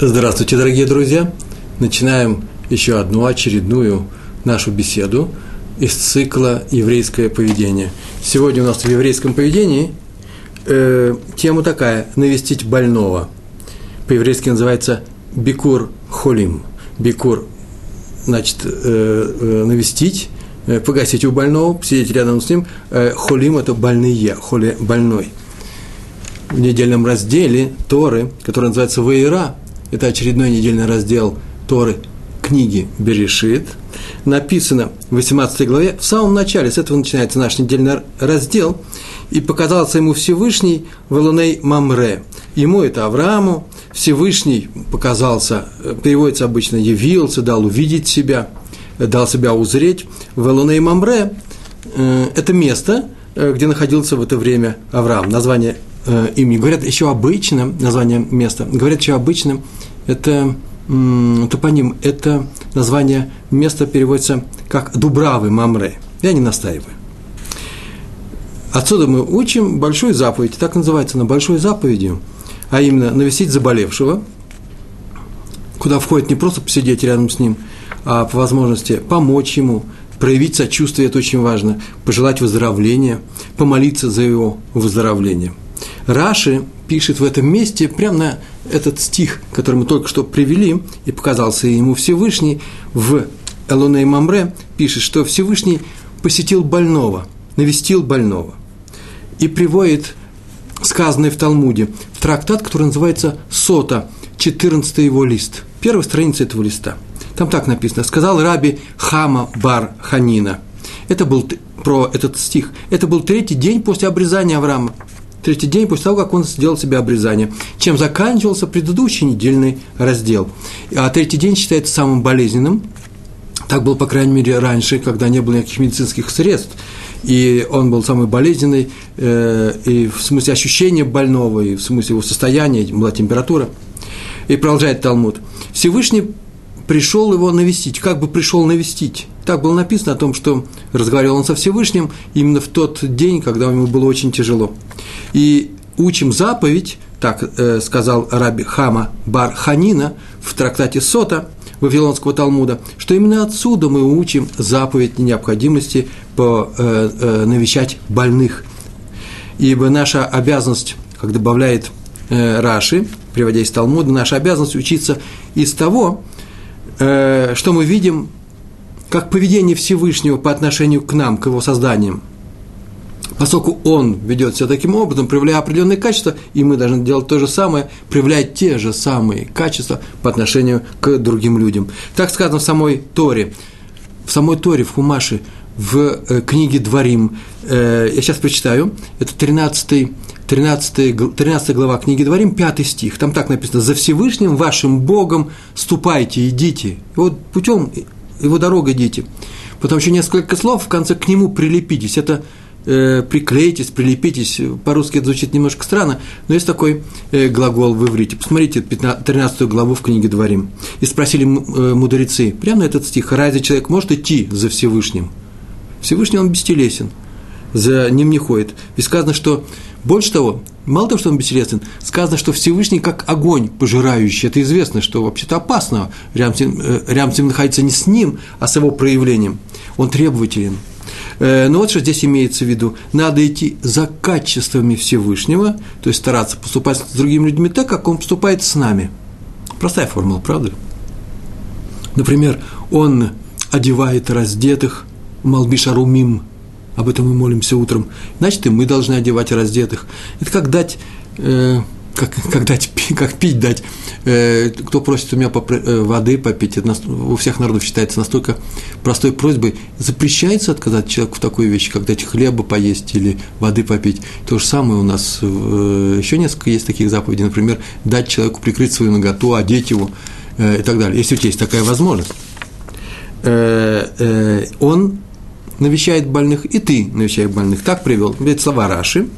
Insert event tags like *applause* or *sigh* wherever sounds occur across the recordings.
Здравствуйте, дорогие друзья! Начинаем еще одну очередную нашу беседу из цикла «Еврейское поведение». Сегодня у нас в еврейском поведении э, тема такая – навестить больного. По-еврейски называется «бикур холим». Бикур – значит, э, э, навестить, э, погасить у больного, сидеть рядом с ним. Э, холим – это больные, холи – больной. В недельном разделе Торы, который называется «Ваера», это очередной недельный раздел Торы книги Берешит, написано в 18 главе, в самом начале, с этого начинается наш недельный раздел, и показался ему Всевышний Валуней Мамре. Ему это Аврааму, Всевышний показался, переводится обычно, явился, дал увидеть себя, дал себя узреть. Валуней Мамре э, – это место, э, где находился в это время Авраам. Название э, имени. Говорят еще обычно, название места, говорят еще обычно, это топоним, это название места переводится как Дубравы Мамре. Я не настаиваю. Отсюда мы учим большую заповедь, так называется она, большой заповедью, а именно навестить заболевшего, куда входит не просто посидеть рядом с ним, а по возможности помочь ему, проявить сочувствие, это очень важно, пожелать выздоровления, помолиться за его выздоровление – Раши пишет в этом месте прямо на этот стих, который мы только что привели, и показался ему Всевышний, в Элоне Мамре пишет, что Всевышний посетил больного, навестил больного. И приводит сказанное в Талмуде, в трактат, который называется «Сота», 14 его лист, первая страница этого листа. Там так написано, сказал раби Хама Бар Ханина. Это был про этот стих. Это был третий день после обрезания Авраама третий день после того, как он сделал себе обрезание, чем заканчивался предыдущий недельный раздел. А третий день считается самым болезненным, так было, по крайней мере, раньше, когда не было никаких медицинских средств. И он был самый болезненный, э, и в смысле ощущения больного, и в смысле его состояния, была температура. И продолжает Талмуд. Всевышний пришел его навестить. Как бы пришел навестить? Так было написано о том, что разговаривал он со Всевышним именно в тот день, когда ему было очень тяжело. И учим заповедь, так э, сказал раби Хама Бар Ханина в трактате Сота Вавилонского Талмуда, что именно отсюда мы учим заповедь необходимости по, э, э, навещать больных. Ибо наша обязанность, как добавляет э, Раши, приводя из Талмуда, наша обязанность учиться из того, э, что мы видим как поведение Всевышнего по отношению к нам, к его созданиям. Поскольку он ведет себя таким образом, проявляя определенные качества, и мы должны делать то же самое, проявлять те же самые качества по отношению к другим людям. Так сказано в самой Торе, в самой Торе, в Хумаше, в э, книге Дворим. Э, я сейчас прочитаю. Это 13, 13, 13 глава книги Дворим, 5 стих. Там так написано. «За Всевышним вашим Богом ступайте, идите». Вот путем его дорога идите. Потом еще несколько слов, в конце к нему прилепитесь. Это э, приклейтесь, прилепитесь. По-русски это звучит немножко странно, но есть такой э, глагол в иврите. Посмотрите 15, 13 главу в книге Дворим. И спросили э, мудрецы, прямо на этот стих, разве человек может идти за Всевышним? Всевышний он бестелесен, за ним не ходит. И сказано, что больше того, мало того, что он бестелесен, сказано, что Всевышний как огонь пожирающий. Это известно, что вообще-то опасно рядом с, ним, э, рядом с ним находиться не с ним, а с его проявлением. Он требователен. Э, но вот что здесь имеется в виду. Надо идти за качествами Всевышнего, то есть стараться поступать с другими людьми так, как он поступает с нами. Простая формула, правда? Например, он одевает раздетых, Малбишарумим, об этом мы молимся утром, значит, и мы должны одевать раздетых. Это как дать, э, как, как, дать, как пить дать. Э, кто просит у меня попро- э, воды попить, это у всех народов считается настолько простой просьбой. Запрещается отказать человеку в такой вещи, как дать хлеба поесть или воды попить. То же самое у нас э, еще несколько есть таких заповедей. Например, дать человеку прикрыть свою ноготу, одеть его э, и так далее. Если у тебя есть такая возможность. Э, э, он навещает больных, и ты навещаешь больных. Так привел. Ведь слова Раши.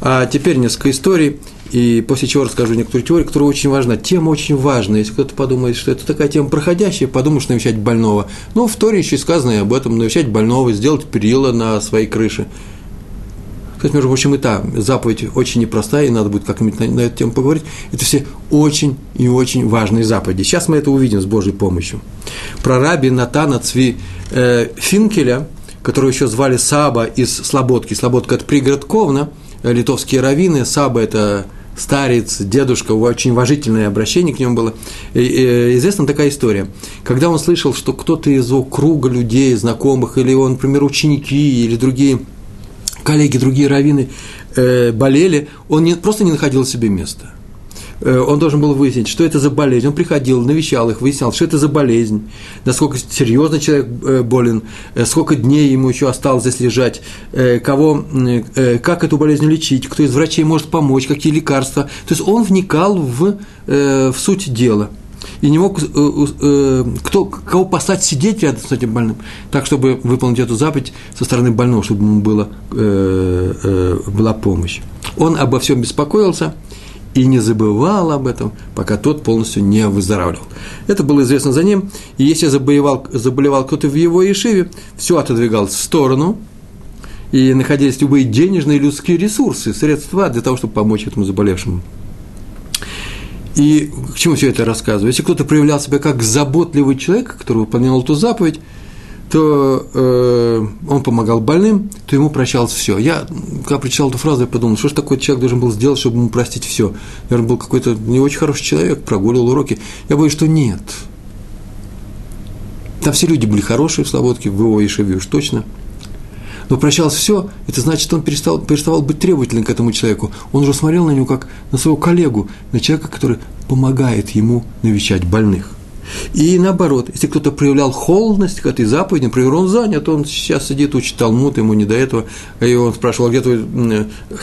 А теперь несколько историй, и после чего расскажу некоторую теорию, которая очень важна. Тема очень важна. Если кто-то подумает, что это такая тема проходящая, подумаешь навещать больного. Ну, в Торе еще сказано и об этом, навещать больного, сделать перила на своей крыше. Кстати, между прочим, и та заповедь очень непростая, и надо будет как-нибудь на, на эту тему поговорить. Это все очень и очень важные заповеди. Сейчас мы это увидим с Божьей помощью. Про раби Натана Цви э, Финкеля, которого еще звали Саба из Слободки. Слободка – это пригород Ковна, э, литовские раввины. Саба – это старец, дедушка, очень уважительное обращение к нему было. И, и, известна такая история. Когда он слышал, что кто-то из его круга людей, знакомых, или он, например, ученики, или другие коллеги, другие раввины э, болели, он не, просто не находил себе места. Э, он должен был выяснить, что это за болезнь. Он приходил, навещал их, выяснял, что это за болезнь, насколько серьезно человек э, болен, сколько дней ему еще осталось здесь лежать, кого, как эту болезнь лечить, кто из врачей может помочь, какие лекарства. То есть он вникал в, в суть дела и не мог кто, кого послать сидеть рядом с этим больным, так, чтобы выполнить эту заповедь со стороны больного, чтобы ему было, была помощь. Он обо всем беспокоился – и не забывал об этом, пока тот полностью не выздоравливал. Это было известно за ним, и если заболевал, заболевал кто-то в его Ешиве, все отодвигалось в сторону, и находились любые денежные людские ресурсы, средства для того, чтобы помочь этому заболевшему. И к чему все это рассказываю? Если кто-то проявлял себя как заботливый человек, который выполнял эту заповедь, то э, он помогал больным, то ему прощалось все. Я, когда прочитал эту фразу, я подумал, что же такой человек должен был сделать, чтобы ему простить все. Наверное, был какой-то не очень хороший человек, прогуливал уроки. Я боюсь, что нет. Там все люди были хорошие в Слободке, в его Ишеве уж точно. Но прощалось все, это значит, он перестал, переставал быть требовательным к этому человеку. Он уже смотрел на него как на своего коллегу, на человека, который помогает ему навещать больных. И наоборот, если кто-то проявлял холодность к этой заповеди, например, он занят, он сейчас сидит, учит Талмуд, ему не до этого, и он спрашивал, «А где твой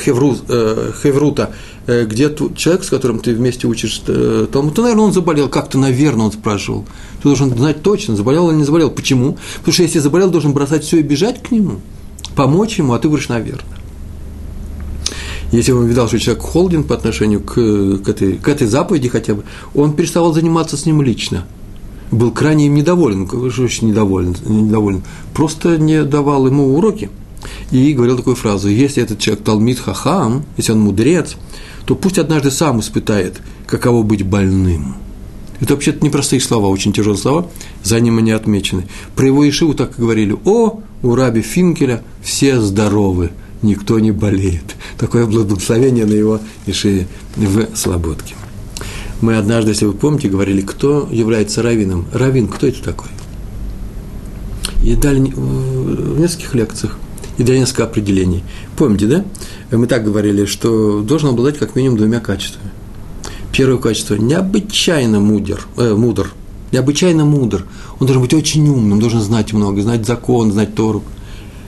хевру, э, Хеврута, э, где тот человек, с которым ты вместе учишь э, Талмуд, то, наверное, он заболел, как-то, наверное, он спрашивал. Ты должен знать точно, заболел или не заболел. Почему? Потому что если заболел, должен бросать все и бежать к нему, помочь ему, а ты говоришь, наверное. Если он видал, что человек холдинг по отношению к, к, этой, к этой заповеди хотя бы, он переставал заниматься с ним лично. Был крайне им недоволен, очень недоволен, недоволен, просто не давал ему уроки. И говорил такую фразу, если этот человек талмит хахам, если он мудрец, то пусть однажды сам испытает, каково быть больным. Это вообще-то непростые слова, очень тяжелые слова, за ним они отмечены. Про его Ишиву так и говорили, о, у раби Финкеля все здоровы – никто не болеет. Такое благословение на его Ишиве в Слободке. Мы однажды, если вы помните, говорили, кто является раввином. Раввин, кто это такой? И дали в нескольких лекциях, и дали несколько определений. Помните, да? Мы так говорили, что должен обладать как минимум двумя качествами. Первое качество – необычайно мудр, э, мудр, необычайно мудр. Он должен быть очень умным, должен знать много, знать закон, знать Тору.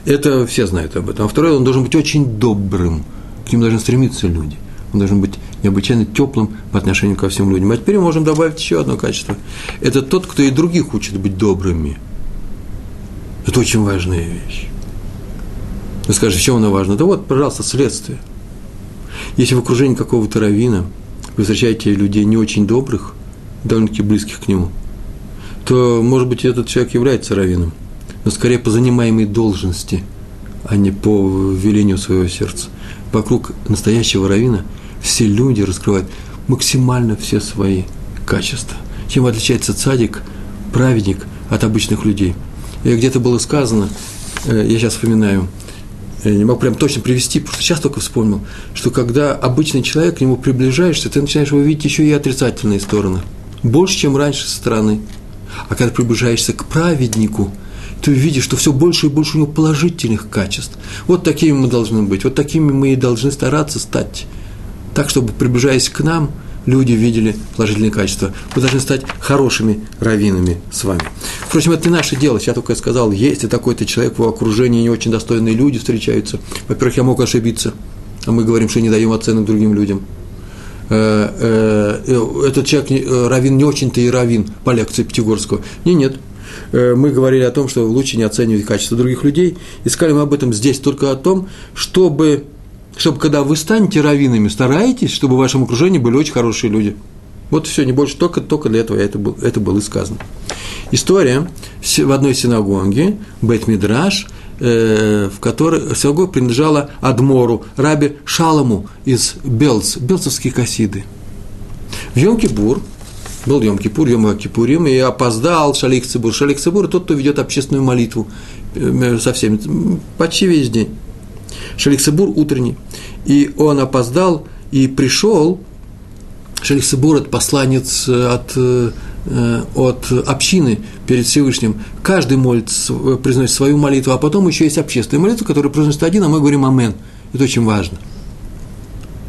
Это все знают об этом. А второе, он должен быть очень добрым. К нему должны стремиться люди. Он должен быть необычайно теплым по отношению ко всем людям. А теперь мы можем добавить еще одно качество. Это тот, кто и других учит быть добрыми. Это очень важная вещь. Вы скажете, чем она важна? Да вот, пожалуйста, следствие. Если в окружении какого-то равина вы встречаете людей не очень добрых, довольно-таки близких к нему, то, может быть, этот человек является раввином – но скорее по занимаемой должности, а не по велению своего сердца. Вокруг настоящего равина все люди раскрывают максимально все свои качества. Чем отличается цадик, праведник от обычных людей? И где-то было сказано, э, я сейчас вспоминаю, я не могу прям точно привести, потому что сейчас только вспомнил, что когда обычный человек к нему приближаешься, ты начинаешь его видеть еще и отрицательные стороны. Больше, чем раньше со стороны. А когда приближаешься к праведнику – ты увидишь, что все больше и больше у него положительных качеств. Вот такими мы должны быть, вот такими мы и должны стараться стать. Так, чтобы, приближаясь к нам, люди видели положительные качества. Мы должны стать хорошими раввинами с вами. Впрочем, это не наше дело. Я только сказал, есть и такой-то человек в окружении, не очень достойные люди встречаются. Во-первых, я мог ошибиться, а мы говорим, что не даем оценок другим людям. Э, э, этот человек, э, раввин, не очень-то и раввин по лекции Пятигорского. Не, нет, Э, мы говорили о том, что лучше не оценивать качество других людей. Искали мы об этом здесь только о том, чтобы, чтобы когда вы станете раввинами, старайтесь, чтобы в вашем окружении были очень хорошие люди. Вот все, не больше, только, только для этого это, был, это было и сказано. История в одной синагоге, Бет Мидраш, э, в которой синагога принадлежала Адмору, Раби Шаламу из Белц, белцевские кассиды. В Йом-Кипур, был Йом-Кипур, Йом-Кипурим, и опоздал Шалих Цибур. Шалих Цибур – тот, кто ведет общественную молитву э, со всеми, почти весь день. Шалих Цибур утренний. И он опоздал и пришел, Шалих Цибур – это посланец от э, Э, от общины перед Всевышним. Каждый молится, э, произносит свою молитву, а потом еще есть общественная молитва, которую произносит один, а мы говорим «Амен». Это очень важно.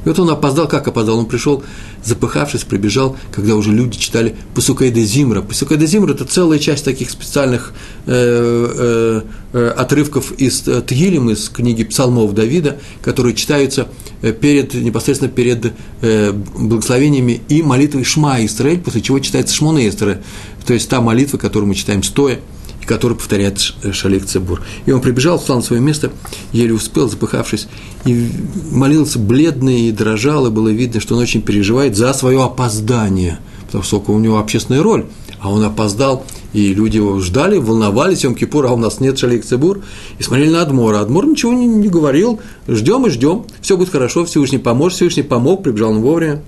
И вот он опоздал, как опоздал? Он пришел, запыхавшись, прибежал, когда уже люди читали Пасукайда Зимра. Пасукайда Зимра – это целая часть таких специальных э, э, э, отрывков из э, Тгилем, из книги псалмов Давида, которые читаются э, перед, непосредственно перед э, благословениями и молитвой Шма Исраэль, после чего читается Шмона Эстера, то есть та молитва, которую мы читаем стоя – который повторяет Шалик Цебур. И он прибежал, встал на свое место, еле успел, запыхавшись, и молился бледный и дрожал, и было видно, что он очень переживает за свое опоздание, потому что у него общественная роль, а он опоздал, и люди его ждали, волновались, Йом Кипур, а у нас нет Шалик Цебур, и смотрели на Адмора. Адмор ничего не, не говорил, ждем и ждем, все будет хорошо, Всевышний поможет, Всевышний помог, прибежал он вовремя.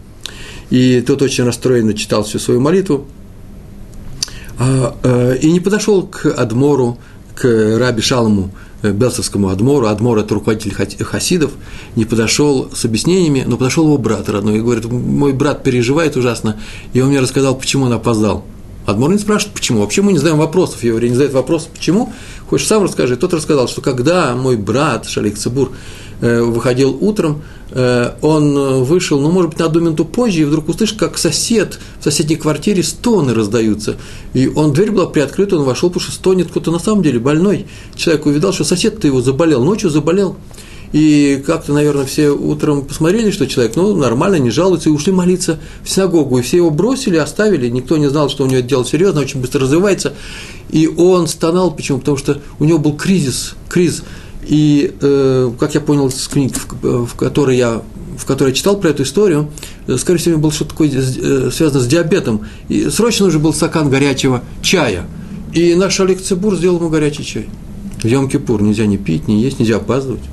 И тот очень расстроенно читал всю свою молитву, а, э, и не подошел к Адмору, к Раби Шалому, э, Белцевскому Адмору, Адмор – это руководитель хасидов, не подошел с объяснениями, но подошел его брат родной и говорит, мой брат переживает ужасно, и он мне рассказал, почему он опоздал. Адмор не спрашивает, почему. Вообще мы не знаем вопросов, еврей не задает вопрос, почему. Хочешь, сам расскажи. Тот рассказал, что когда мой брат Шалик Цибур выходил утром, э, он вышел, ну, может быть, на одну минуту позже, и вдруг услышит, как сосед в соседней квартире стоны раздаются. И он, дверь была приоткрыта, он вошел, потому что стонет кто-то на самом деле больной. Человек увидал, что сосед-то его заболел, ночью заболел. И как-то, наверное, все утром посмотрели, что человек, ну, нормально, не жалуется, и ушли молиться в синагогу. И все его бросили, оставили, никто не знал, что у него дело серьезно, очень быстро развивается. И он стонал, почему? Потому что у него был кризис, кризис и, э, как я понял из книг, в, в которой я в которой я читал про эту историю, э, скорее всего, было что-то такое э, связано с диабетом. И срочно нужен был стакан горячего чая. И наш Олег Цибур сделал ему горячий чай. В Йом-Кипур нельзя не пить, не есть, нельзя опаздывать.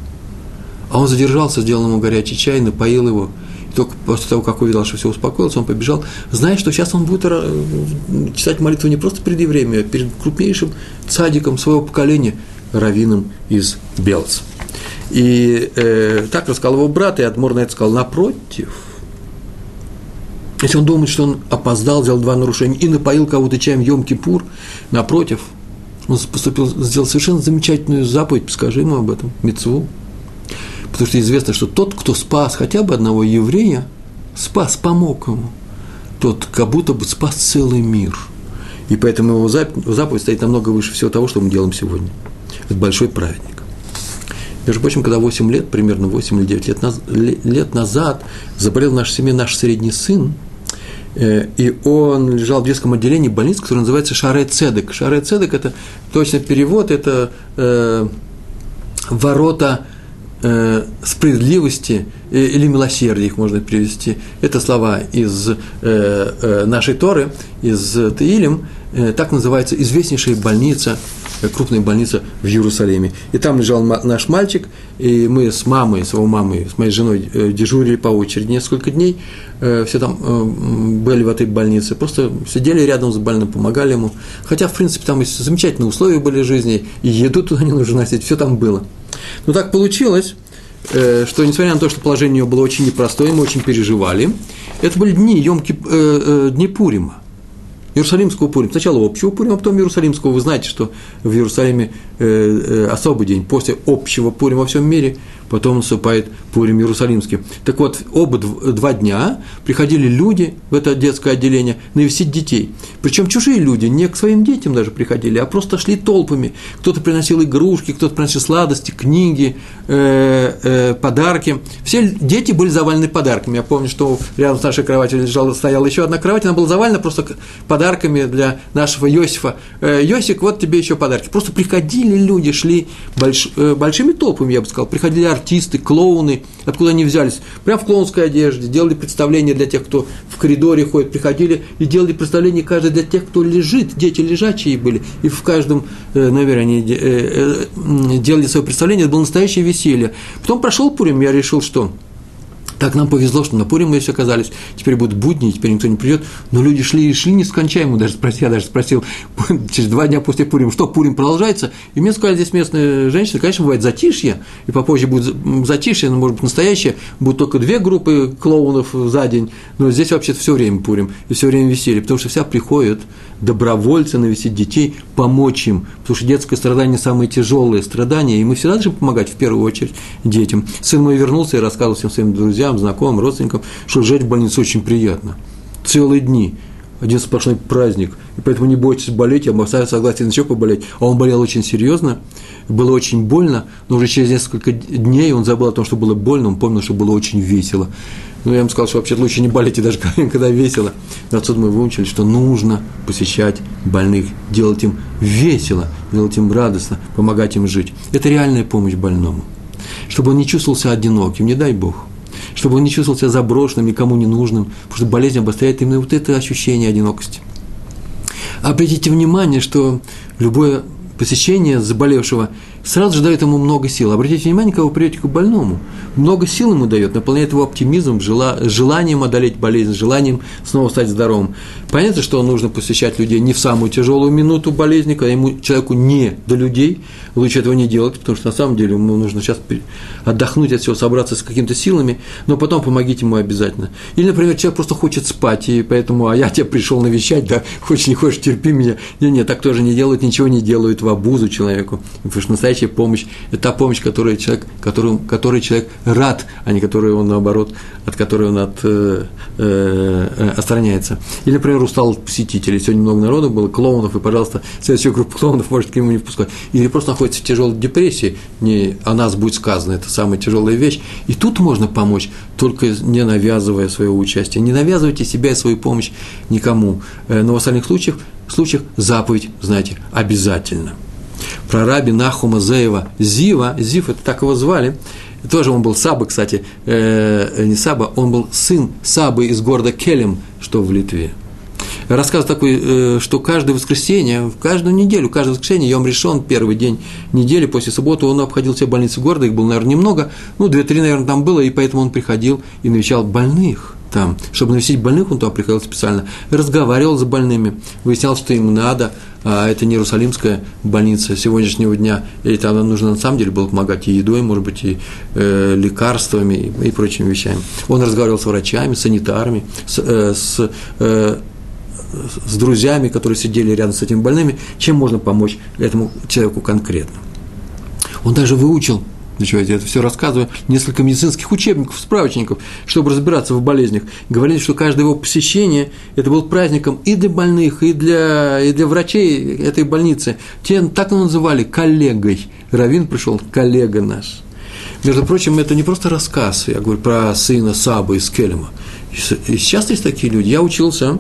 А он задержался, сделал ему горячий чай, напоил его. И только после того, как увидел, что все успокоилось, он побежал, зная, что сейчас он будет э, читать молитву не просто перед евреями, а перед крупнейшим цадиком своего поколения – раввином из Белц. И э, так рассказал его брат, и Адмор на это сказал, напротив, если он думает, что он опоздал, сделал два нарушения и напоил кого-то чаем Йом-Кипур, напротив, он поступил, сделал совершенно замечательную заповедь, скажи ему об этом, мецву. Потому что известно, что тот, кто спас хотя бы одного еврея, спас, помог ему, тот как будто бы спас целый мир. И поэтому его заповедь стоит намного выше всего того, что мы делаем сегодня – это большой праведник. Между прочим, когда 8 лет, примерно 8 или 9 лет, наз, лет назад заболел наш семье наш средний сын, э, и он лежал в детском отделении больницы, которая называется Шаре Цедек. Шаре Цедек – это точный перевод, это э, ворота э, справедливости э, или милосердия, их можно привести. Это слова из э, э, нашей Торы, из Таилим, э, так называется известнейшая больница крупная больница в Иерусалиме. И там лежал наш мальчик, и мы с мамой, с его мамой, с моей женой э, дежурили по очереди несколько дней, э, все там были в этой больнице, просто сидели рядом с больным, помогали ему. Хотя, в принципе, там замечательные условия были жизни, и еду туда не нужно носить, все там было. Но так получилось, что несмотря на то, что положение него было очень непростое, мы очень переживали, это были дни, емки, дни Пурима – Иерусалимского Пурима. Сначала общего Пурима, а потом Иерусалимского. Вы знаете, что в Иерусалиме э, э, особый день. После общего Пурима во всем мире потом наступает Пурим Иерусалимский. Так вот, оба два дня приходили люди в это детское отделение навестить детей. Причем чужие люди, не к своим детям даже приходили, а просто шли толпами. Кто-то приносил игрушки, кто-то приносил сладости, книги, э, э, подарки. Все дети были завалены подарками. Я помню, что рядом с нашей кроватью лежала, стояла еще одна кровать, она была завалена просто подарками для нашего Иосифа. Э, Йосик, вот тебе еще подарки. Просто приходили люди, шли больш, большими толпами, я бы сказал, приходили артисты, клоуны, откуда они взялись? Прямо в клоунской одежде, делали представления для тех, кто в коридоре ходит, приходили и делали представления каждый для тех, кто лежит, дети лежачие были, и в каждом, э, наверное, они э, э, делали свое представление, это было настоящее веселье. Потом прошел Пурим, я решил, что так нам повезло, что на Пуре мы все оказались. Теперь будут будни, теперь никто не придет. Но люди шли и шли нескончаемо. Даже спросил, я даже спросил *laughs* через два дня после Пурим, что Пурим продолжается. И мне сказали здесь местные женщины, конечно, бывает затишье, и попозже будет затишье, но может быть настоящее. Будут только две группы клоунов за день. Но здесь вообще все время Пурим, и все время веселье, потому что вся приходит добровольцы навестить детей, помочь им, потому что детское страдание самые тяжелые страдания, и мы всегда должны помогать в первую очередь детям. Сын мой вернулся и рассказывал всем своим друзьям, знакомым, родственникам, что жить в больнице очень приятно. Целые дни, один сплошной праздник, и поэтому не бойтесь болеть, я согласен еще поболеть. А он болел очень серьезно, было очень больно, но уже через несколько дней он забыл о том, что было больно, он помнил, что было очень весело. Ну, я ему сказал, что вообще лучше не болеть, даже *laughs* когда весело. Но отсюда мы выучили, что нужно посещать больных, делать им весело, делать им радостно, помогать им жить. Это реальная помощь больному. Чтобы он не чувствовал себя одиноким, не дай Бог. Чтобы он не чувствовал себя заброшенным, никому не нужным. Потому что болезнь обостряет именно вот это ощущение одинокости. Обратите внимание, что любое посещение заболевшего сразу же дает ему много сил. Обратите внимание, кого придете к больному. Много сил ему дает, наполняет его оптимизмом, желанием одолеть болезнь, желанием снова стать здоровым. Понятно, что нужно посещать людей не в самую тяжелую минуту болезни, когда ему, человеку не до людей. Лучше этого не делать, потому что на самом деле ему нужно сейчас отдохнуть от всего, собраться с какими-то силами, но потом помогите ему обязательно. Или, например, человек просто хочет спать, и поэтому, а я тебе пришел навещать, да, хочешь, не хочешь, терпи меня. Не, не, так тоже не делают, ничего не делают в обузу человеку. Потому что настоящий настоящая помощь – это та помощь, которую человек, которую, которой человек рад, а не которой он, наоборот, от которой он от, э, э, отстраняется. Или, например, устал посетителей. Сегодня много народу было, клоунов, и, пожалуйста, следующую группу клоунов может к нему не впускать. Или просто находится в тяжелой депрессии, не о нас будет сказано, это самая тяжелая вещь. И тут можно помочь, только не навязывая своего участия. Не навязывайте себя и свою помощь никому. Э, но в остальных случаях, случаях заповедь, знаете, обязательно – про раби Нахума Зеева Зива, Зив, это так его звали, тоже он был Саба, кстати, э, не Саба, он был сын Сабы из города Келем, что в Литве. Рассказ такой, э, что каждое воскресенье, каждую неделю, каждое воскресенье, Йом решен, первый день недели. После субботы, он обходил все больницы города, их было, наверное, немного, ну, две-три, наверное, там было, и поэтому он приходил и навещал больных там, чтобы навестить больных, он туда приходил специально, разговаривал с больными, выяснял, что им надо, а это не Иерусалимская больница сегодняшнего дня, и там нужно на самом деле было помогать и едой, может быть, и э, лекарствами, и, и прочими вещами. Он разговаривал с врачами, санитарами, с, э, с э, с друзьями, которые сидели рядом с этими больными, чем можно помочь этому человеку конкретно. Он даже выучил для чего я это все рассказываю, несколько медицинских учебников, справочников, чтобы разбираться в болезнях. Говорили, что каждое его посещение – это был праздником и для больных, и для, и для врачей этой больницы. Те так его называли коллегой. Равин пришел, коллега наш. Между прочим, это не просто рассказ, я говорю про сына Сабы из Келема. И сейчас есть такие люди. Я учился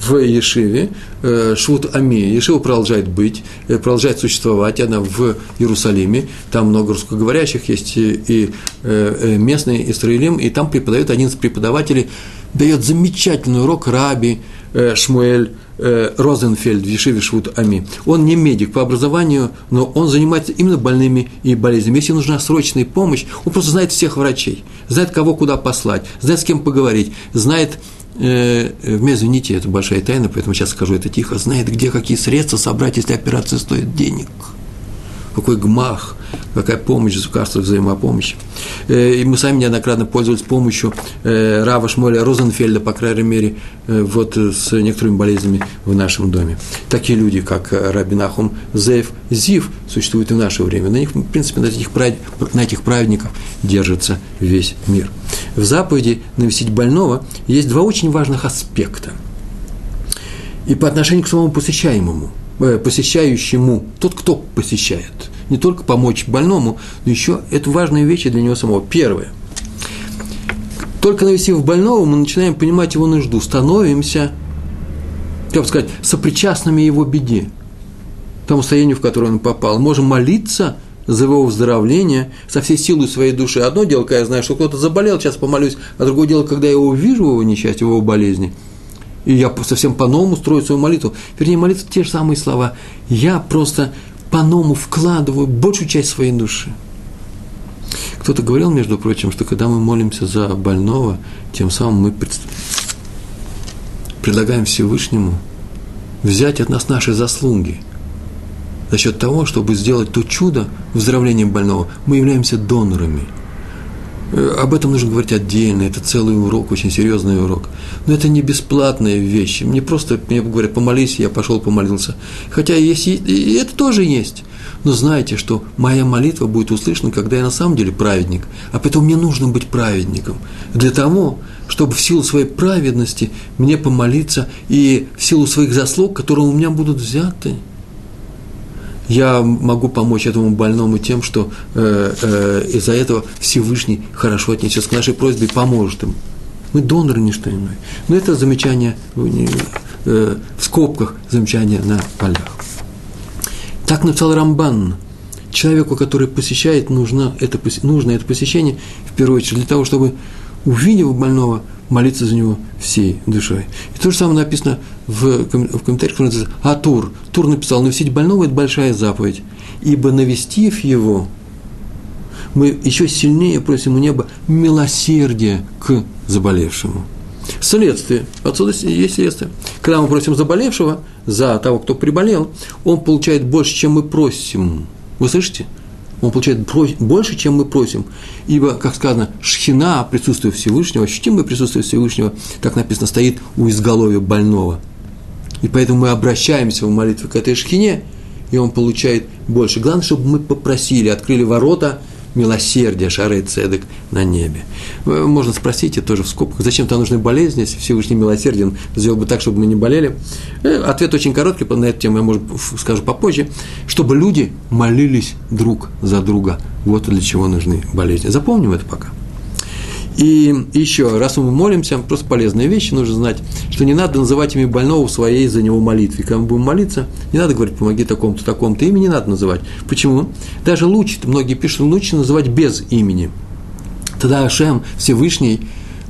в Ешиве, э, Швуд Ами. Ешива продолжает быть, э, продолжает существовать, она в Иерусалиме, там много русскоговорящих, есть и э, местный Исраилим, и там преподает один из преподавателей, дает замечательный урок Раби Шмуэль Розенфельд в Ешиве Швуд Ами. Он не медик по образованию, но он занимается именно больными и болезнями. Если нужна срочная помощь, он просто знает всех врачей, знает, кого куда послать, знает, с кем поговорить, знает, э, извините, это большая тайна, поэтому сейчас скажу это тихо, знает, где какие средства собрать, если операция стоит денег. Какой гмах, какая помощь, государство взаимопомощи. Э, и мы сами неоднократно пользовались помощью э, Рава Шмоля Розенфельда, по крайней мере, э, вот с некоторыми болезнями в нашем доме. Такие люди, как Рабинахум Зеев Зив, существуют и в наше время. На них, в принципе, на этих, на этих праведников держится весь мир. В заповеди навестить больного есть два очень важных аспекта. И по отношению к самому посещаемому, посещающему, тот, кто посещает – не только помочь больному, но еще это важные вещи для него самого. Первое. Только навестив больного, мы начинаем понимать его нужду, становимся, как бы сказать, сопричастными его беде, тому состоянию, в которое он попал. Можем молиться за его выздоровление со всей силой своей души. Одно дело, когда я знаю, что кто-то заболел, сейчас помолюсь, а другое дело, когда я его вижу его несчастье, его болезни, и я совсем по-новому строю свою молитву. Вернее, молитва те же самые слова. Я просто по-новому вкладываю большую часть своей души. Кто-то говорил, между прочим, что когда мы молимся за больного, тем самым мы предлагаем Всевышнему взять от нас наши заслуги. За счет того, чтобы сделать то чудо выздоровления больного, мы являемся донорами. Э, об этом нужно говорить отдельно, это целый урок, очень серьезный урок. Но это не бесплатная вещь. Мне просто, мне говорят, помолись, я пошел помолился. Хотя есть, и это тоже есть. Но знайте, что моя молитва будет услышана, когда я на самом деле праведник. А поэтому мне нужно быть праведником. Для того, чтобы в силу своей праведности мне помолиться и в силу своих заслуг, которые у меня будут взяты, я могу помочь этому больному тем, что э, э, из-за этого Всевышний хорошо отнесется к нашей просьбе и поможет им. Мы доноры, не что иное. Но это замечание э, в скобках, замечание на полях. Так написал Рамбан. Человеку, который посещает, нужно это, нужно это посещение, в первую очередь, для того, чтобы, увидев больного, молиться за него всей душой. И то же самое написано в, в комментариях, называется Атур. Тур написал, навестить больного – это большая заповедь, ибо навестив его, мы еще сильнее просим у неба милосердия к заболевшему. Следствие. Отсюда есть следствие. Когда мы просим заболевшего, за того, кто приболел, он получает больше, чем мы просим. Вы слышите? Он получает больше, чем мы просим. Ибо, как сказано, шхина, присутствие Всевышнего, ощутимое присутствие Всевышнего, так написано, стоит у изголовья больного. И поэтому мы обращаемся в молитве к этой шхине, и он получает больше. Главное, чтобы мы попросили, открыли ворота – милосердия, шары цедек на небе. Можно спросить, это тоже в скобках, зачем там нужны болезни, если Всевышний милосерден, сделал бы так, чтобы мы не болели. Э, ответ очень короткий, на эту тему я, может, скажу попозже, чтобы люди молились друг за друга. Вот для чего нужны болезни. Запомним это пока. И еще, раз мы молимся, просто полезная вещь, нужно знать, что не надо называть имя больного своей за него молитве. Когда мы будем молиться, не надо говорить, помоги такому-то, такому-то, имя не надо называть. Почему? Даже лучше, многие пишут, лучше называть без имени. Тогда Ашем Всевышний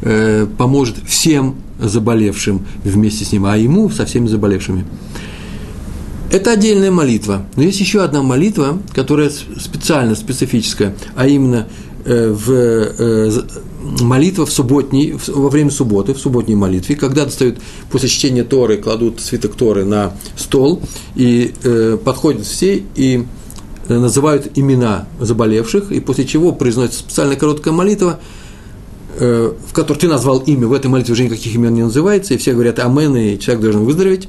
э, поможет всем заболевшим вместе с ним, а ему со всеми заболевшими. Это отдельная молитва. Но есть еще одна молитва, которая специально, специфическая, а именно э, в э, молитва в субботней, во время субботы, в субботней молитве, когда достают после чтения Торы, кладут свиток Торы на стол, и э, подходят все и э, называют имена заболевших, и после чего произносится специальная короткая молитва, э, в которой ты назвал имя, в этой молитве уже никаких имен не называется, и все говорят «Амен», и человек должен выздороветь.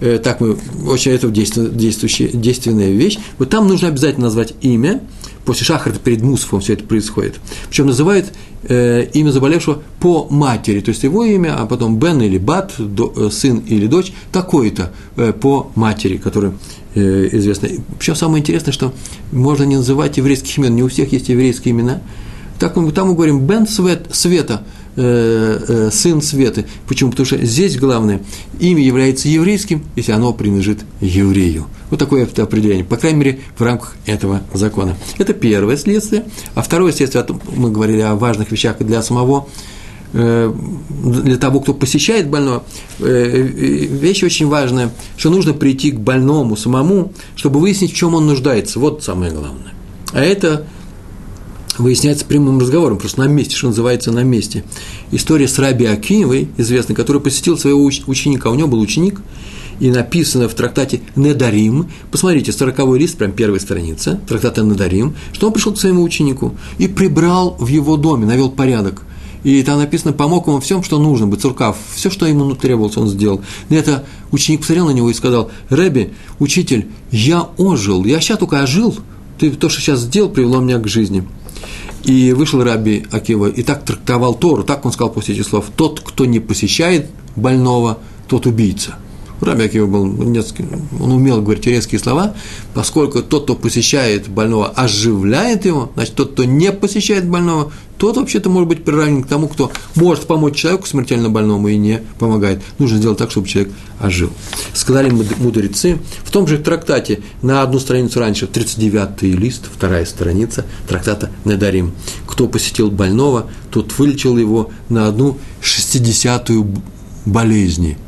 Э, так мы, очень это действующая, действенная вещь. Вот там нужно обязательно назвать имя, после шахарта перед Мусфом все это происходит. Причем называют э, имя заболевшего по матери, то есть его имя, а потом Бен или Бат, до, э, сын или дочь, такой-то э, по матери, который э, известно. Причем самое интересное, что можно не называть еврейских имен, не у всех есть еврейские имена. Так, там мы говорим Бен Свет, Света, Э, э, сын Светы. Почему? Потому что здесь главное, имя является еврейским, если оно принадлежит еврею. Вот такое это определение, по крайней мере, в рамках этого закона. Это первое следствие. А второе следствие, мы говорили о важных вещах для самого э, для того, кто посещает больного, вещь очень важная, что нужно прийти к больному самому, чтобы выяснить, в чем он нуждается. Вот самое главное. А это выясняется прямым разговором, просто на месте, что называется, на месте. История с Раби Акиевой, известной, который посетил своего ученика. У него был ученик, и написано в трактате Недарим, посмотрите, 40 лист, прям первая страница, трактата Недарим, что он пришел к своему ученику и прибрал в его доме, навел порядок. И там написано, помог ему всем, что нужно, быть цуркав, все, что ему требовалось, он сделал. И это ученик посмотрел на него и сказал, Рэби, учитель, я ожил, я сейчас только ожил, ты то, что сейчас сделал, привело меня к жизни. И вышел Раби Акива и так трактовал Тору, так он сказал после этих слов, тот, кто не посещает больного, тот убийца. Раби Акива был, он умел говорить резкие слова, поскольку тот, кто посещает больного, оживляет его, значит, тот, кто не посещает больного, тот вообще-то может быть приравнен к тому, кто может помочь человеку смертельно больному и не помогает. Нужно сделать так, чтобы человек ожил. Сказали мудрецы, в том же трактате, на одну страницу раньше, 39-й лист, вторая страница трактата Недарим. Кто посетил больного, тот вылечил его на одну шестидесятую болезни.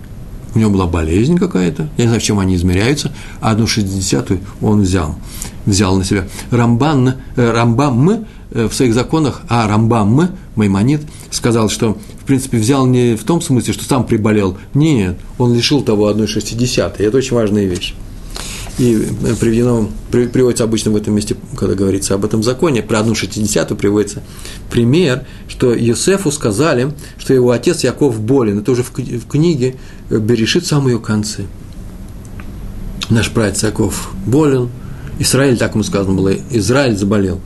У него была болезнь какая-то, я не знаю, в чем они измеряются, а одну шестидесятую он взял, взял на себя. Рамбан, э, Рамбам Э, в своих законах, а Рамбам, Маймонит, сказал, что, в принципе, взял не в том смысле, что сам приболел. Нет, он лишил того одной шестидесятой. Это очень важная вещь. И э, приведено, приводится обычно в этом месте, когда говорится об этом законе, про одну шестидесятую приводится пример, что Йосефу сказали, что его отец Яков болен. Это уже в книге э, Берешит в ее конце. Наш прадед Яков болен, Израиль, так ему сказано было, Израиль заболел.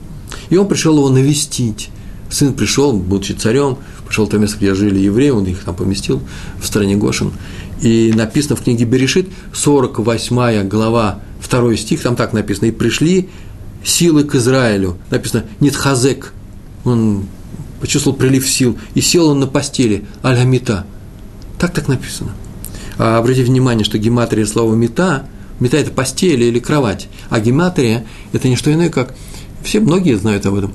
И он пришел его навестить. Сын пришел, будучи царем, пришел в то место, где жили евреи, он их там поместил в стране Гошин. И написано в книге Берешит, 48 глава, 2 стих, там так написано, «И пришли силы к Израилю». Написано «Нитхазек». Он почувствовал прилив сил, и сел он на постели, аль-Хамита. Так так написано. А обратите внимание, что гематрия слова «мета», «мета» – это постель или кровать, а гематрия – это не что иное, как все многие знают об этом,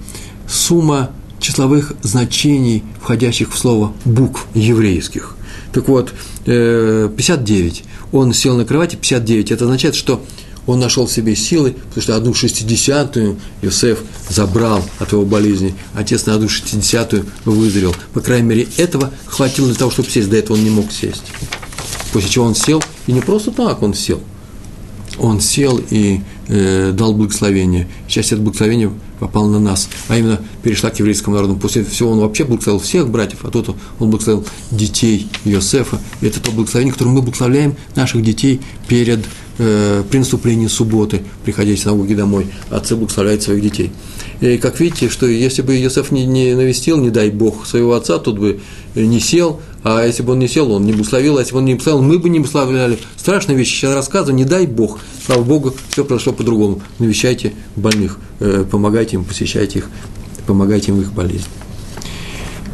сумма числовых значений, входящих в слово букв еврейских. Так вот, 59. Э, он сел на кровати, 59. Это означает, что он нашел в себе силы, потому что одну шестидесятую Юсеф забрал от его болезни, отец на одну шестидесятую выздоровел. По крайней мере, этого хватило для того, чтобы сесть. До этого он не мог сесть. После чего он сел, и не просто так он сел. Он сел и э, дал благословение. Часть этого благословения попала на нас, а именно перешла к еврейскому народу. После всего он вообще благословил всех братьев, а тут он благословил детей Иосифа. И это то благословение, которым мы благословляем наших детей перед э, при наступлении субботы, приходя из синагоги домой. Отцы благословляют своих детей. И как видите, что если бы Иосиф не, не навестил, не дай Бог, своего отца, тут бы не сел, а если бы он не сел, он не благословил, а если бы он не благословил, мы бы не благословляли. Страшная вещь, сейчас рассказываю, не дай Бог. Слава Богу, все произошло по-другому. Навещайте больных, э, помогайте им, посещайте их, помогайте им в их болезни.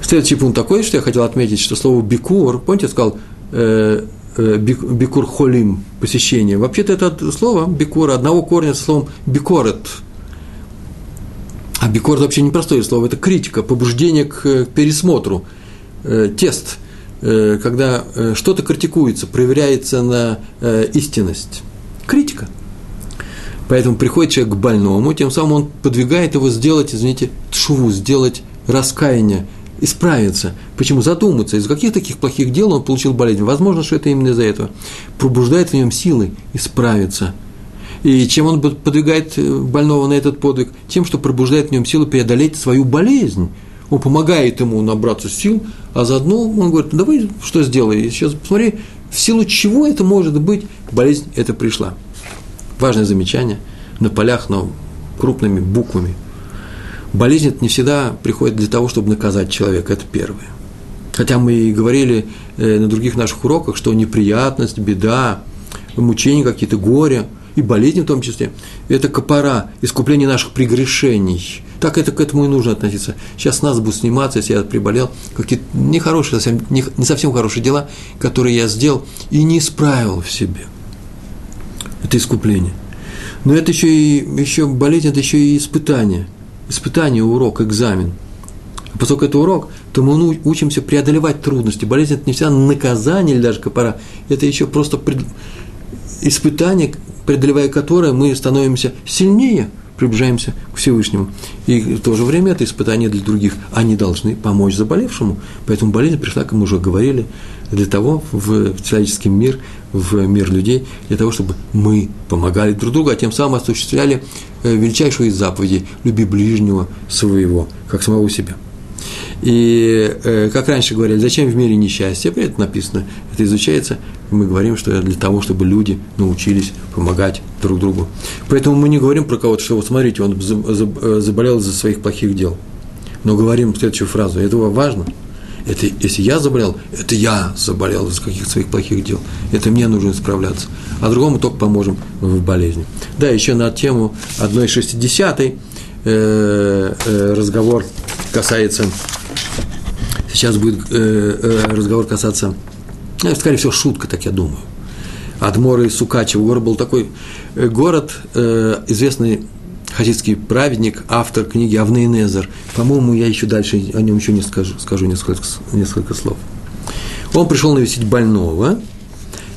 Следующий пункт такой, что я хотел отметить, что слово «бикур», помните, я сказал, э, э, бикур холим, посещение. Вообще-то это слово бикура одного корня со словом бикорет. А бикор вообще непростое слово, это критика, побуждение к пересмотру, тест – Э, когда э, что-то критикуется, проверяется на э, истинность. Критика. Поэтому приходит человек к больному, тем самым он подвигает его сделать, извините, шуву, сделать раскаяние, исправиться. Почему? Задуматься, из каких таких плохих дел он получил болезнь. Возможно, что это именно из-за этого. Пробуждает в нем силы исправиться. И чем он подвигает больного на этот подвиг? Тем, что пробуждает в нем силы преодолеть свою болезнь он помогает ему набраться сил, а заодно он говорит, давай что сделай, сейчас посмотри, в силу чего это может быть, болезнь эта пришла. Важное замечание на полях, но крупными буквами. Болезнь это не всегда приходит для того, чтобы наказать человека, это первое. Хотя мы и говорили э, на других наших уроках, что неприятность, беда, мучения какие-то, горе и болезни в том числе, это копора, искупление наших прегрешений – так это к этому и нужно относиться. Сейчас нас будут сниматься, если я приболел, какие-то нехорошие, совсем, не, не совсем хорошие дела, которые я сделал и не исправил в себе. Это искупление. Но это еще и еще болезнь, это еще и испытание. Испытание, урок, экзамен. А поскольку это урок, то мы учимся преодолевать трудности. Болезнь – это не всегда наказание или даже копора. Это еще просто пред... испытание, преодолевая которое мы становимся сильнее – приближаемся к Всевышнему. И в то же время это испытание для других. Они должны помочь заболевшему. Поэтому болезнь пришла, как мы уже говорили, для того, в человеческий мир, в мир людей, для того, чтобы мы помогали друг другу, а тем самым осуществляли э, величайшую из заповедей – люби ближнего своего, как самого себя. И, э, как раньше говорили, зачем в мире несчастье? Это написано, это изучается. Мы говорим, что для того, чтобы люди научились помогать друг другу. Поэтому мы не говорим про кого-то, что вот смотрите, он заболел из-за своих плохих дел. Но говорим следующую фразу. Это важно. Это, если я заболел, это я заболел из каких-то своих плохих дел. Это мне нужно исправляться. А другому только поможем в болезни. Да, еще на тему 1,60 э, э, разговор касается, сейчас будет э, э, разговор касаться, ну, скорее всего, шутка, так я думаю. Адмора и Сукачева. Город был такой э, город, э, известный хасидский праведник, автор книги Авнейнезер. По-моему, я еще дальше о нем еще не скажу, скажу несколько, несколько слов. Он пришел навестить больного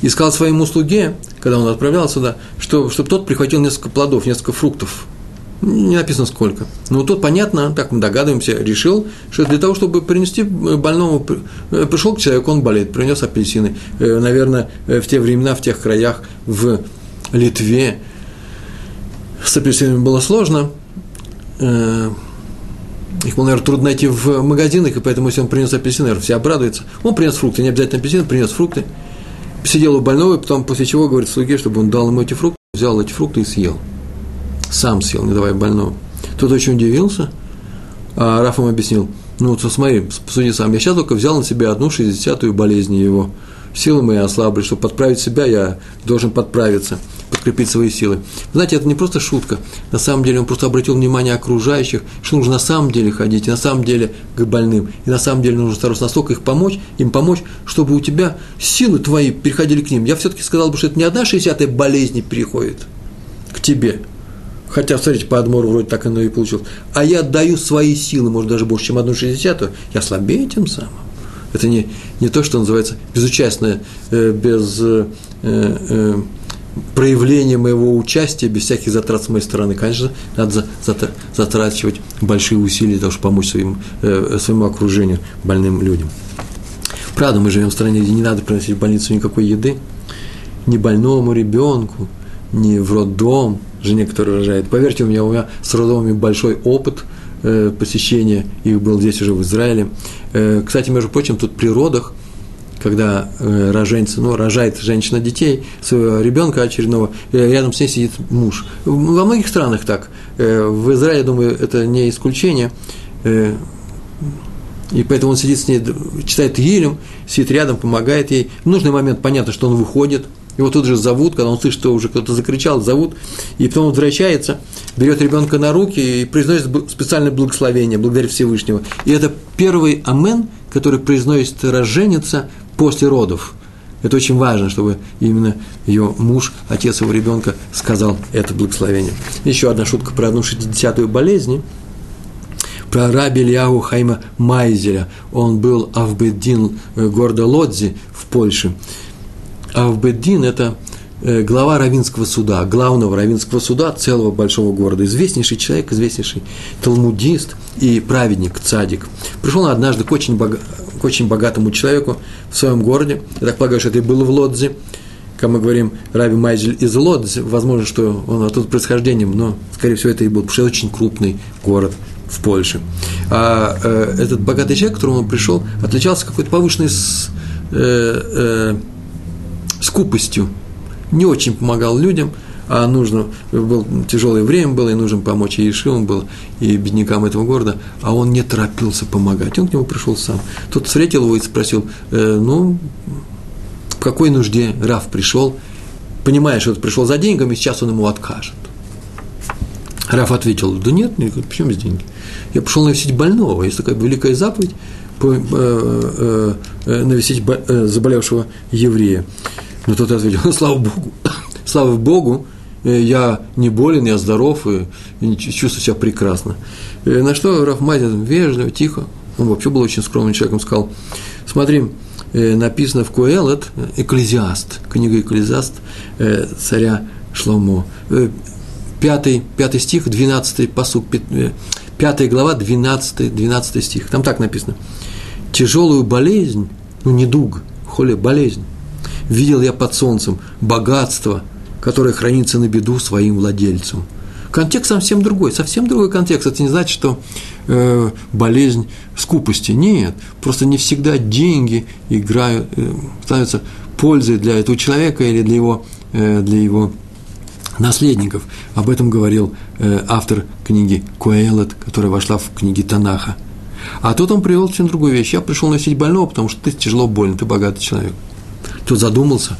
и сказал своему слуге, когда он отправлялся сюда, что, чтобы тот прихватил несколько плодов, несколько фруктов. Не написано сколько. Но тот, понятно, так мы догадываемся, решил, что для того, чтобы принести больному, э, пришел к человеку, он болеет, принес апельсины. Э, наверное, в те времена, в тех краях, в Литве, с апельсинами было сложно. Э, их было, наверное, трудно найти в магазинах, и поэтому, если он принес апельсины, наверное, все обрадуются. Он принес фрукты, не обязательно апельсины, принес фрукты. Сидел у больного, и потом, после чего, говорит слуге, чтобы он дал ему эти фрукты, взял эти фрукты и съел. Сам съел, не давая больному. Тот очень удивился, а Раф ему объяснил, ну, вот смотри, посуди сам, я сейчас только взял на себя одну шестидесятую болезнь его. Силы мои ослабли, чтобы подправить себя, я должен подправиться – подкрепить свои силы. Знаете, это не просто шутка. На самом деле он просто обратил внимание окружающих, что нужно на самом деле ходить, и на самом деле к больным. И на самом деле нужно стараться настолько их помочь, им помочь, чтобы у тебя силы твои переходили к ним. Я все-таки сказал бы, что это не одна шестьдесятая болезнь переходит к тебе. Хотя, смотрите, по Адмору вроде так оно и получилось. А я даю свои силы, может, даже больше, чем одну шестидесятую. Я слабее тем самым. Это не, не то, что называется безучастное, э, без э, э, проявление моего участия без всяких затрат с моей стороны. Конечно, надо затрачивать большие усилия для того, чтобы помочь своим, э, своему окружению, больным людям. Правда, мы живем в стране, где не надо приносить в больницу никакой еды, ни больному ребенку, ни в роддом, жене, которая рожает. Поверьте, у меня, у меня с роддомами большой опыт э, посещения, их был здесь уже в Израиле. Э, кстати, между прочим, тут при родах когда э, роженцы, ну, рожает женщина детей, своего ребенка очередного, э, рядом с ней сидит муж. Во многих странах так. Э, в Израиле, думаю, это не исключение. Э, и поэтому он сидит с ней, читает Елем, сидит рядом, помогает ей. В нужный момент понятно, что он выходит, его тут же зовут, когда он слышит, что уже кто-то закричал, зовут, и потом возвращается, берет ребенка на руки и произносит специальное благословение, благодаря Всевышнего. И это первый амен, который произносит роженица после родов. Это очень важно, чтобы именно ее муж, отец его ребенка, сказал это благословение. Еще одна шутка про одну шестидесятую болезнь. Про раби Ильяу Хайма Майзеля. Он был Авбеддин э, города Лодзи в Польше. Авбеддин – это э, глава равинского суда, главного равинского суда целого большого города, известнейший человек, известнейший талмудист и праведник, цадик. Пришел он однажды к очень, бога, к очень богатому человеку в своем городе. Я так полагаю, что это и было в Лодзе. Когда мы говорим Раби Майзель из Лодзе, возможно, что он оттуда происхождением, но, скорее всего, это и был, потому что это очень крупный город в Польше. А э, этот богатый человек, к которому он пришел, отличался какой-то повышенной с, э, э, скупостью, не очень помогал людям – а нужно, был, тяжелое время было, и нужно помочь и Ишивам было, и беднякам этого города, а он не торопился помогать, он к нему пришел сам. Тот встретил его и спросил, э, ну, в какой нужде Раф пришел, понимая, что он пришел за деньгами, сейчас он ему откажет. Раф ответил, да нет, почему без деньги? Я пришел навестить больного, есть такая великая заповедь, по, э, э, э навестить э, заболевшего еврея. Но тот ответил, *laughs* слава Богу, слава Богу, Э, я не болен, я здоров и, и чувствую себя прекрасно. И э, на что Рафмазин вежливо, тихо, он вообще был очень скромным человеком, сказал, смотри, э, написано в Куэлет, Экклезиаст, книга Экклезиаст царя Шломо, пятый, пятый стих, двенадцатый посук, пятая глава, двенадцатый, двенадцатый стих, там так написано, тяжелую болезнь, ну, недуг, холи, болезнь, видел я под солнцем, богатство – которая хранится на беду своим владельцам. Контекст совсем другой, совсем другой контекст. Это не значит, что э, болезнь скупости. Нет, просто не всегда деньги играют, э, становятся пользой для этого человека или для его, э, для его наследников. Об этом говорил э, автор книги Куэлот, которая вошла в книги Танаха. А тут он привел совсем другую вещь. Я пришел носить больного, потому что ты тяжело больно, ты богатый человек. Тут задумался,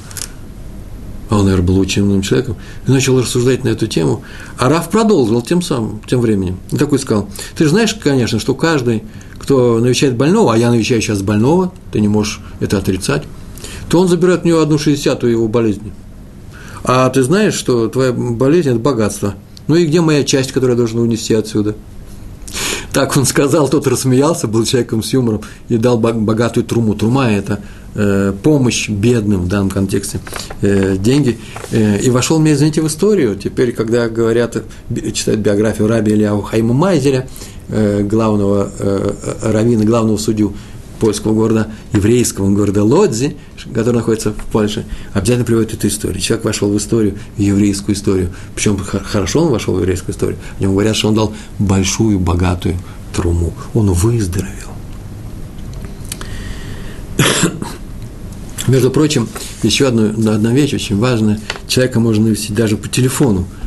а он, наверное, был очень умным человеком, и начал рассуждать на эту тему. А Раф продолжил тем самым, тем временем. И такой сказал, ты же знаешь, конечно, что каждый, кто навещает больного, а я навещаю сейчас больного, ты не можешь это отрицать, то он забирает у него одну шестьдесятую его болезни. А ты знаешь, что твоя болезнь – это богатство. Ну и где моя часть, которую я должен унести отсюда? Так он сказал, тот рассмеялся, был человеком с юмором и дал богатую труму. Трума – это помощь бедным в данном контексте, э, деньги. Э, и вошел мне, извините, в историю. Теперь, когда говорят, читают биографию Раби Ильяу Хайма Майзеля, э, главного э, раввина, главного судью польского города, еврейского города Лодзи, который находится в Польше, обязательно приводит эту историю. Человек вошел в историю, в еврейскую историю. Причем хорошо он вошел в еврейскую историю. О нем говорят, что он дал большую, богатую труму. Он выздоровел. Между прочим, еще одна, одна вещь очень важная. Человека можно навестить даже по телефону –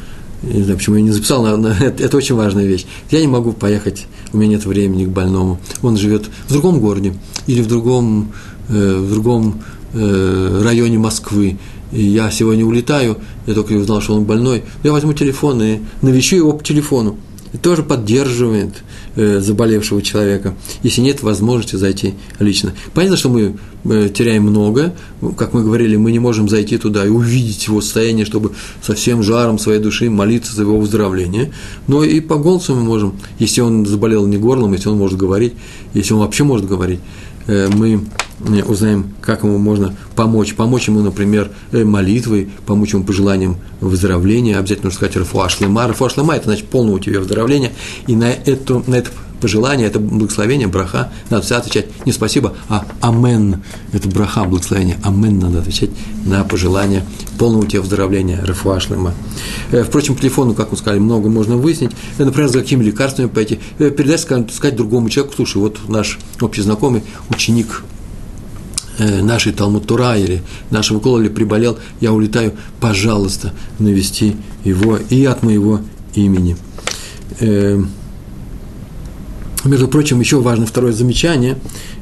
не знаю, почему я не записал, но, но это, это очень важная вещь. Я не могу поехать, у меня нет времени к больному. Он живет в другом городе или в другом, э, в другом э, районе Москвы. И я сегодня улетаю, я только узнал, что он больной. Я возьму телефон и навещу его по телефону тоже поддерживает э, заболевшего человека, если нет возможности зайти лично. Понятно, что мы э, теряем много, как мы говорили, мы не можем зайти туда и увидеть его состояние, чтобы со всем жаром своей души молиться за его выздоровление, но и по голосу мы можем, если он заболел не горлом, если он может говорить, если он вообще может говорить, мы узнаем, как ему можно помочь. Помочь ему, например, э, молитвой, помочь ему пожеланием выздоровления. Обязательно нужно сказать «Рафуашлема». Рафуашлема – это значит полного у тебя выздоровления. И на, эту, на это пожелание, это благословение, браха, надо всегда отвечать не спасибо, а амен. Это браха, благословение. Амен надо отвечать на пожелание полного у тебя выздоровления, рафуашлема. Э, впрочем, по телефону, как мы сказали, много можно выяснить. Э, например, за какими лекарствами пойти. Передать, сказать другому человеку, слушай, вот наш общий знакомый, ученик Э, нашей Талмуд Тура или нашего Кололи приболел, я улетаю, пожалуйста, навести его и от моего имени. Э, между прочим, еще важно второе замечание,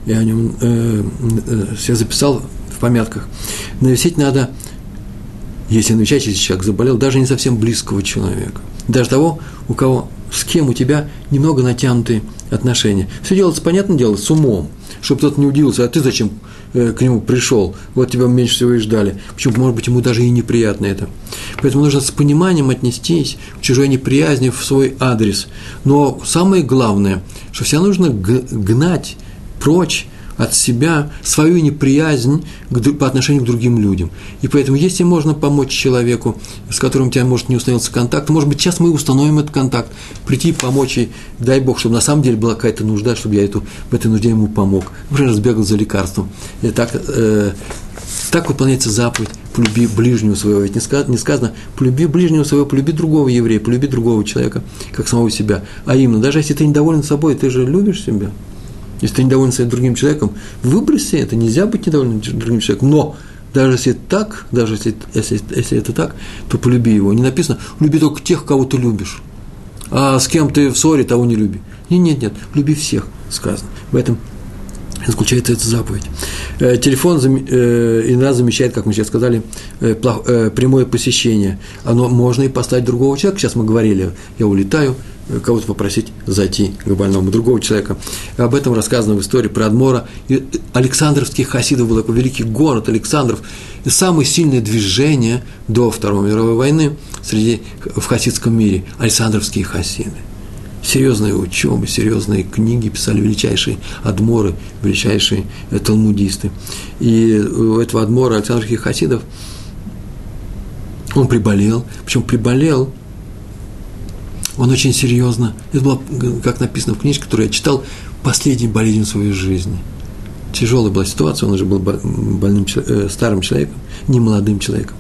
я о нем э, я записал в помятках. Навестить надо, если навещать, если человек заболел, даже не совсем близкого человека, даже того, у кого, с кем у тебя немного натянутые отношения. Все делается, понятное дело, с умом, чтобы тот не удивился, а ты зачем Э, к нему пришел, вот тебя меньше всего и ждали. Почему, может быть, ему даже и неприятно это. Поэтому нужно с пониманием отнестись к чужой неприязни в свой адрес. Но самое главное, что всегда нужно гнать прочь от себя свою неприязнь по отношению к другим людям. И поэтому, если можно помочь человеку, с которым у тебя может не установился контакт, может быть, сейчас мы установим этот контакт, прийти помочь, и дай Бог, чтобы на самом деле была какая-то нужда, чтобы я эту, в этой нужде ему помог. Например, сбегал за лекарством. И так, э, так выполняется заповедь полюби ближнего своего. Ведь не сказано, не сказано полюби ближнего своего, полюби другого еврея, полюби другого человека, как самого себя. А именно, даже если ты недоволен собой, ты же любишь себя. Если ты недоволен своим другим человеком, выброси это, нельзя быть недовольным другим человеком. Но даже если так, даже если, если, если это так, то полюби его. Не написано, люби только тех, кого ты любишь. А с кем ты в ссоре, того не люби. Нет, нет, нет, люби всех, сказано. В этом заключается эта заповедь. Э, телефон э, иногда замещает, как мы сейчас сказали, э, прямое посещение. Оно можно и поставить другого человека. Сейчас мы говорили, я улетаю, кого-то попросить зайти к больному, другого человека. Об этом рассказано в истории про Адмора. И Александровских хасидов был такой великий город Александров. И самое сильное движение до Второй мировой войны среди, в хасидском мире – Александровские хасиды. Серьезные учебы, серьезные книги писали величайшие адморы, величайшие талмудисты. И у этого адмора Александровских хасидов он приболел, причем приболел – он очень серьезно, это было, как написано в книжке, которую я читал, последний болезнь в своей жизни. Тяжелая была ситуация, он уже был больным, э, старым человеком, не молодым человеком.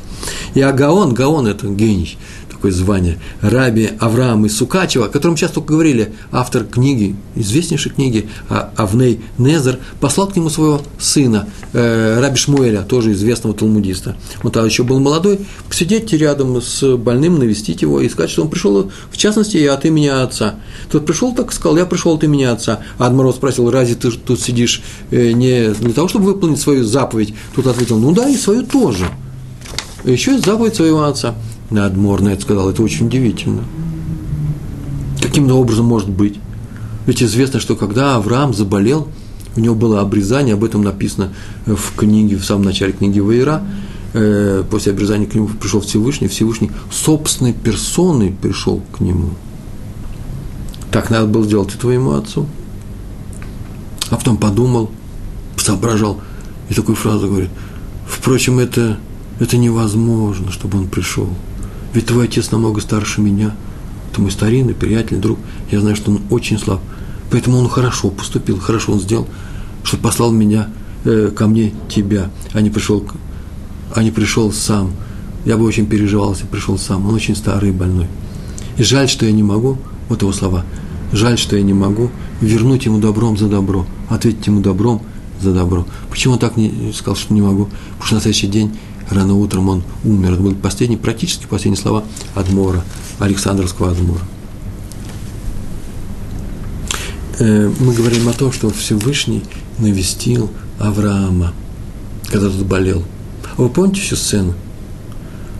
И а Гаон, Гаон – это гений, такое звание, Раби Авраам из Сукачева, о котором только говорили, автор книги, известнейшей книги а, Авней Незер, послал к нему своего сына, э, Раби Шмуэля, тоже известного талмудиста. Он тогда еще был молодой, посидеть рядом с больным, навестить его и сказать, что он пришел, в частности, и от имени отца. Тот пришел так сказал, я пришел от имени отца. А Адмаров спросил, разве ты тут сидишь э, не для того, чтобы выполнить свою заповедь? Тут ответил, ну да, и свою тоже. Еще и заповедь своего отца. Адмор на это сказал, это очень удивительно. Каким-то образом может быть? Ведь известно, что когда Авраам заболел, у него было обрезание, об этом написано в книге, в самом начале книги Ваера, э, после обрезания к нему пришел Всевышний, Всевышний собственной персоной пришел к нему. Так надо было сделать и твоему отцу. А потом подумал, соображал, и такую фразу говорит, впрочем, это, это невозможно, чтобы он пришел. Ведь твой отец намного старше меня. Это мой старинный приятель, друг. Я знаю, что он очень слаб. Поэтому он хорошо поступил, хорошо он сделал, что послал меня э, ко мне тебя, а не пришел, а не пришел сам. Я бы очень переживал, если пришел сам. Он очень старый и больной. И жаль, что я не могу, вот его слова, жаль, что я не могу вернуть ему добром за добро, ответить ему добром за добро. Почему он так не сказал, что не могу? Потому что на следующий день рано утром он умер. Это были последние, практически последние слова Адмора, Александровского Адмора. Э, мы говорим о том, что Всевышний навестил Авраама, когда тот болел. А вы помните еще сцену?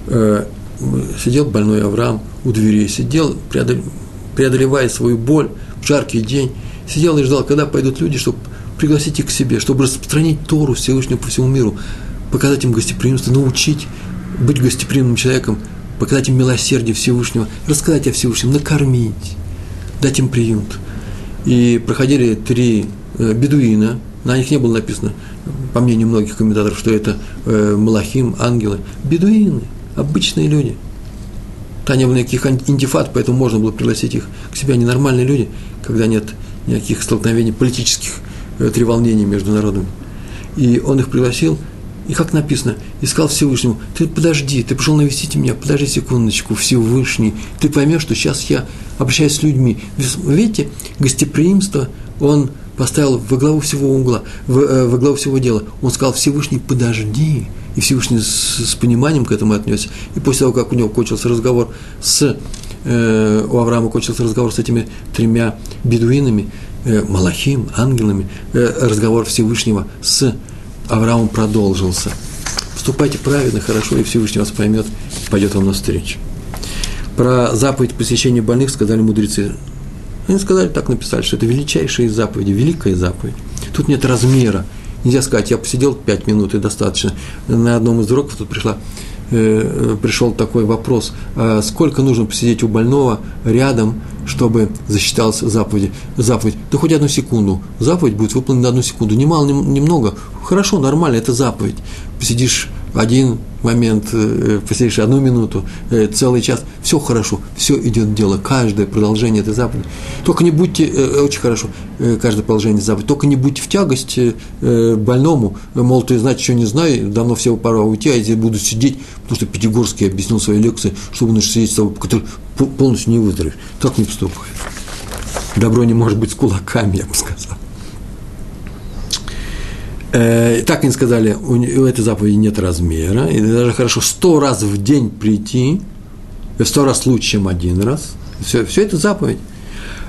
Э, сидел больной Авраам у дверей, сидел, преодолевая свою боль в жаркий день, сидел и ждал, когда пойдут люди, чтобы пригласить их к себе, чтобы распространить Тору Всевышнего по всему миру, показать им гостеприимство, научить быть гостеприимным человеком, показать им милосердие Всевышнего, рассказать о Всевышнем, накормить, дать им приют. И проходили три э, бедуина, на них не было написано, по мнению многих комментаторов, что это э, малахим, ангелы. Бедуины, обычные люди. Там не было никаких антифат, поэтому можно было пригласить их к себе. Они нормальные люди, когда нет никаких столкновений, политических э, треволнений между народами. И он их пригласил – и как написано, искал Всевышнему, ты подожди, ты пришел навестить меня, подожди секундочку, Всевышний, ты поймешь, что сейчас я обращаюсь с людьми. Видите, гостеприимство он поставил во главу всего угла, э, во главу всего дела. Он сказал, Всевышний, подожди. И Всевышний с, с пониманием к этому отнесся. И после того, как у него кончился разговор с, э, у Авраама кончился разговор с этими тремя бедуинами, э, Малахим, ангелами, э, разговор Всевышнего с Авраам продолжился. Поступайте правильно, хорошо, и Всевышний вас поймет, пойдет вам навстречу. Про заповедь посещения больных сказали мудрецы. Они сказали, так написали, что это величайшая из великая заповедь. Тут нет размера. Нельзя сказать, я посидел пять минут и достаточно. На одном из уроков тут пришла пришел такой вопрос, а сколько нужно посидеть у больного рядом, чтобы засчиталась заповедь, заповедь. Да хоть одну секунду. Заповедь будет выполнена на одну секунду. Немало, немного. Хорошо, нормально, это заповедь. Посидишь один момент, э, посидишь одну минуту, э, целый час, все хорошо, все идет дело, каждое продолжение этой заповеди. Только не будьте, э, очень хорошо, каждое продолжение заповеди, только не будьте в тягость больному, мол, ты знать, что не знаю, давно все пора уйти, а я здесь буду сидеть, потому что Пятигорский объяснил в своей лекции, что будешь сидеть с тобой, который полностью не выздоровеешь. Так не поступает. Добро не может быть с кулаками, я бы сказал. Э, так они сказали, у, у этой заповеди нет размера, и даже хорошо сто раз в день прийти, сто раз лучше, чем один раз. Все, все это заповедь.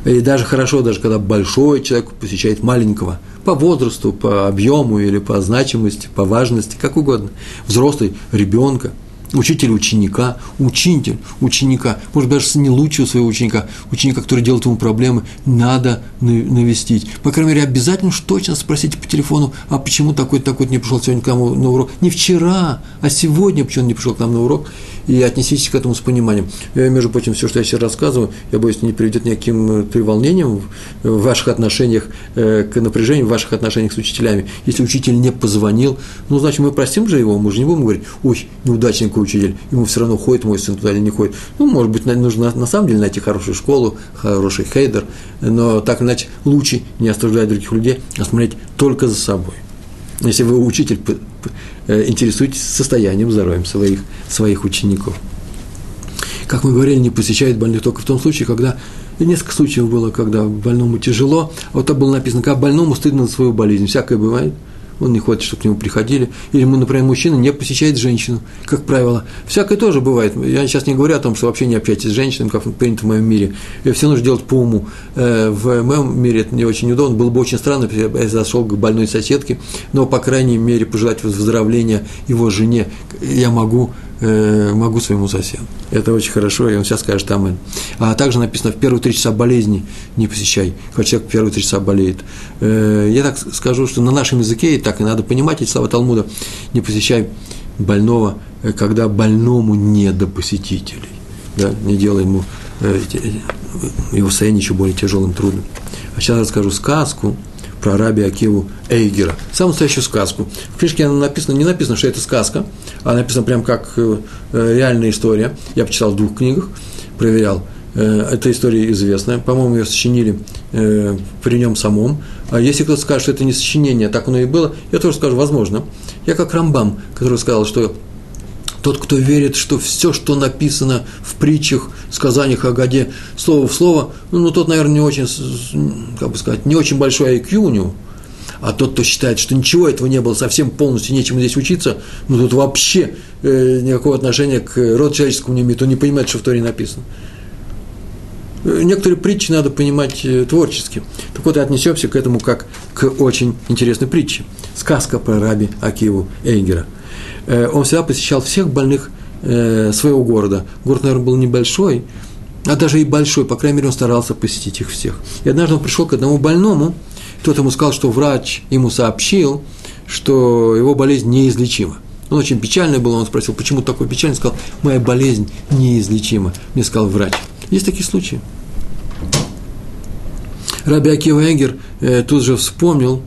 И даже хорошо, даже когда большой человек посещает маленького, по возрасту, по объему или по значимости, по важности, как угодно, взрослый, ребенка – учитель ученика, учитель ученика, может даже не лучшего своего ученика, ученика, который делает ему проблемы, надо навестить. По крайней мере, обязательно уж точно спросите по телефону, а почему такой-то такой не пришел сегодня к нам на урок? Не вчера, а сегодня почему он не пришел к нам на урок? И отнеситесь к этому с пониманием. Я, между прочим, все, что я сейчас рассказываю, я боюсь, не приведет никаким треволнением в ваших отношениях, э, к напряжению в ваших отношениях с учителями. Если учитель не позвонил, ну, значит, мы простим же его, мы же не будем говорить, ой, неудачник учитель, ему все равно ходит мой сын туда или не ходит. Ну, может быть, нужно на самом деле найти хорошую школу, хороший хейдер, но так иначе лучше не оставлять других людей, а смотреть только за собой. Если вы учитель, э, интересуетесь состоянием, здоровьем своих, своих учеников. как мы говорили, не посещает больных только в том случае, когда несколько случаев было, когда больному тяжело. А вот там было написано, когда больному стыдно за свою болезнь. Всякое бывает – он не хочет, чтобы к нему приходили. Или, например, мужчина не посещает женщину, как правило. Всякое тоже бывает. Я сейчас не говорю о том, что вообще не общайтесь с женщинами, как принято в моем мире. И все нужно делать по уму. Э, в моем мире это не очень удобно. Было бы очень странно, если я зашел к больной соседке, но, по крайней мере, пожелать выздоровления его жене я могу Э, могу своему соседу. Это очень хорошо, и он сейчас скажет амэн. А также написано, в первые три часа болезни не посещай, когда человек в первые три часа болеет. Э, я так скажу, что на нашем языке, и так и надо понимать эти слова Талмуда, не посещай больного, э, когда больному не до посетителей. Да, не делай ему его состояние еще более тяжелым, трудным. А сейчас расскажу сказку, про раби Акиву Эйгера. Самую настоящую сказку. В книжке написано, не написано, что это сказка, а написано прям как э, реальная история. Я почитал в двух книгах, проверял. Э, эта история известная. По-моему, ее сочинили э, при нем самом. А если кто-то скажет, что это не сочинение, так оно и было, я тоже скажу, возможно. Я как Рамбам, который сказал, что тот, кто верит, что все, что написано в притчах, сказаниях о годе, слово в слово, ну, ну тот, наверное, не очень, как бы сказать, не очень большой IQ у него. А тот, кто считает, что ничего этого не было, совсем полностью нечему здесь учиться, ну тут вообще э, никакого отношения к роду человеческому не имеет, он не понимает, что в Торе написано. Э, некоторые притчи надо понимать э, творчески. Так вот, и отнесемся к этому как к очень интересной притче. Сказка про раби Акиву Эйгера – Э, он всегда посещал всех больных своего города. Город, наверное, был небольшой, а даже и большой, по крайней мере, он старался посетить их всех. И однажды он пришел к одному больному, тот ему сказал, что врач ему сообщил, что его болезнь неизлечима. Он очень печальный был, он спросил, почему такой печальный, сказал, моя болезнь неизлечима, мне сказал врач. Есть такие случаи. Раби Акива Эгер э, тут же вспомнил,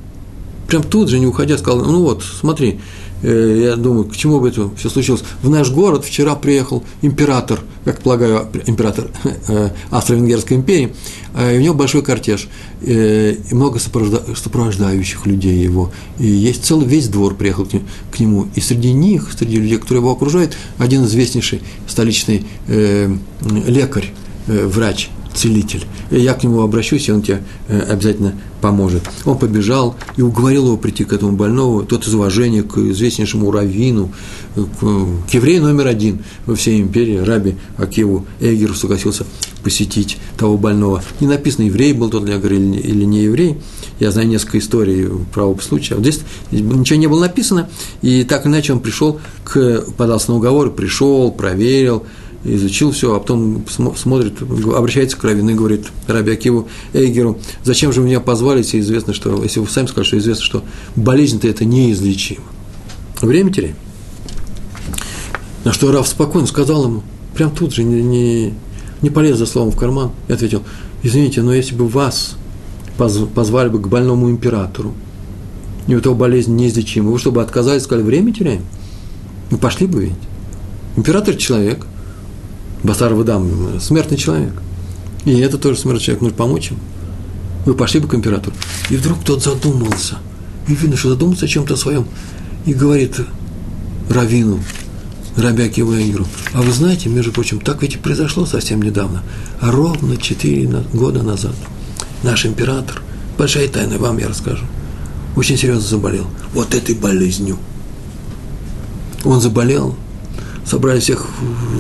прям тут же, не уходя, сказал, ну вот, смотри, Э, я думаю, к чему бы это все случилось. В наш город вчера приехал император, как полагаю, император *laughs* э, Австро-Венгерской империи, э, и у него большой кортеж, и много сопровождающих людей его. И есть целый весь двор приехал к нему. И среди них, среди людей, которые его окружают, один известнейший столичный лекарь, врач, целитель. Я к нему обращусь, и он тебе э, обязательно поможет. Он побежал и уговорил его прийти к этому больному, тот из уважения к известнейшему раввину, к, еврею номер один во всей империи, раби Акиву Эгеру согласился посетить того больного. Не написано, еврей был тот, я говорю, или не еврей. Я знаю несколько историй про оба случая. Здесь ничего не было написано, и так иначе он пришел, к, подался на уговор, пришел, проверил, изучил все, а потом смотрит, обращается к Равину и говорит Раби Акиву Эйгеру, зачем же меня позвали, если известно, что, если вы сами скажете, что известно, что болезнь-то это неизлечимо. Время теряем. На что Рав спокойно сказал ему, прям тут же, не, не, не полез за словом в карман, и ответил, извините, но если бы вас позвали бы к больному императору, и у того болезнь неизлечима, вы чтобы отказались, сказали, время теряем, мы пошли бы ведь. Император – человек – Басар Вадам, смертный человек. И это тоже смертный человек, нужно помочь ему. Вы пошли бы к императору. И вдруг тот задумался. И видно, что задумался о чем-то своем. И говорит Равину, Рабяки Венгеру, а вы знаете, между прочим, так ведь и произошло совсем недавно, ровно четыре года назад наш император, большая тайна, вам я расскажу, очень серьезно заболел вот этой болезнью. Он заболел собрали всех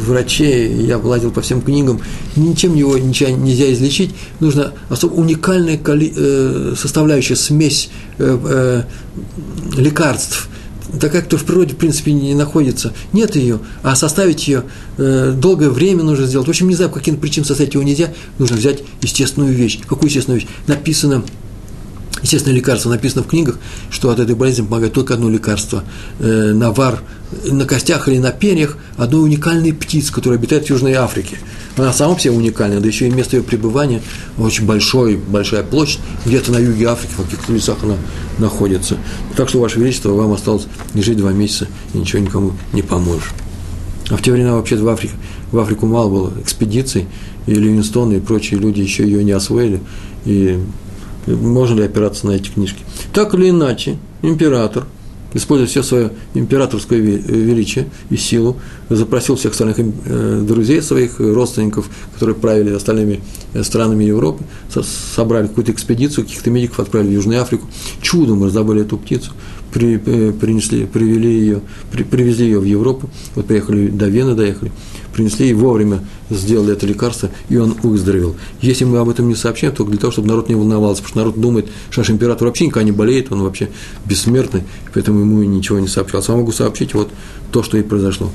врачей, я лазил по всем книгам, ничем его ничего нельзя излечить, нужно особо уникальная э, составляющая, смесь э, э, лекарств, такая, кто в природе, в принципе, не находится, нет ее, а составить ее долгое время нужно сделать. В общем, не знаю, по каким причинам составить его нельзя, нужно взять естественную вещь. Какую естественную вещь? Написано Естественно, лекарство написано в книгах, что от этой болезни помогает только одно лекарство. Э, навар на костях или на перьях одной уникальной птицы, которая обитает в Южной Африке. Она сама все уникальная, да еще и место ее пребывания очень большой, большая площадь, где-то на юге Африки, в каких-то лесах она находится. Так что, Ваше Величество, вам осталось не жить два месяца и ничего никому не поможешь. А в те времена вообще в, Африке, в Африку мало было экспедиций, и Ливингстон и прочие люди еще ее не освоили, и можно ли опираться на эти книжки. Так или иначе, император используя все свое императорское величие и силу, запросил всех остальных э, друзей своих, родственников, которые правили остальными э, странами Европы, собрали какую-то экспедицию, каких-то медиков отправили в Южную Африку, чудом раздобыли эту птицу, при, э, принесли, привели ее, при, привезли ее в Европу, вот приехали до Вены, доехали, принесли и вовремя сделали это лекарство, и он выздоровел. Если мы об этом не сообщаем, только для того, чтобы народ не волновался, потому что народ думает, что наш император вообще никогда не болеет, он вообще бессмертный, поэтому ему ничего не сообщал. Сам могу сообщить вот то, что и произошло.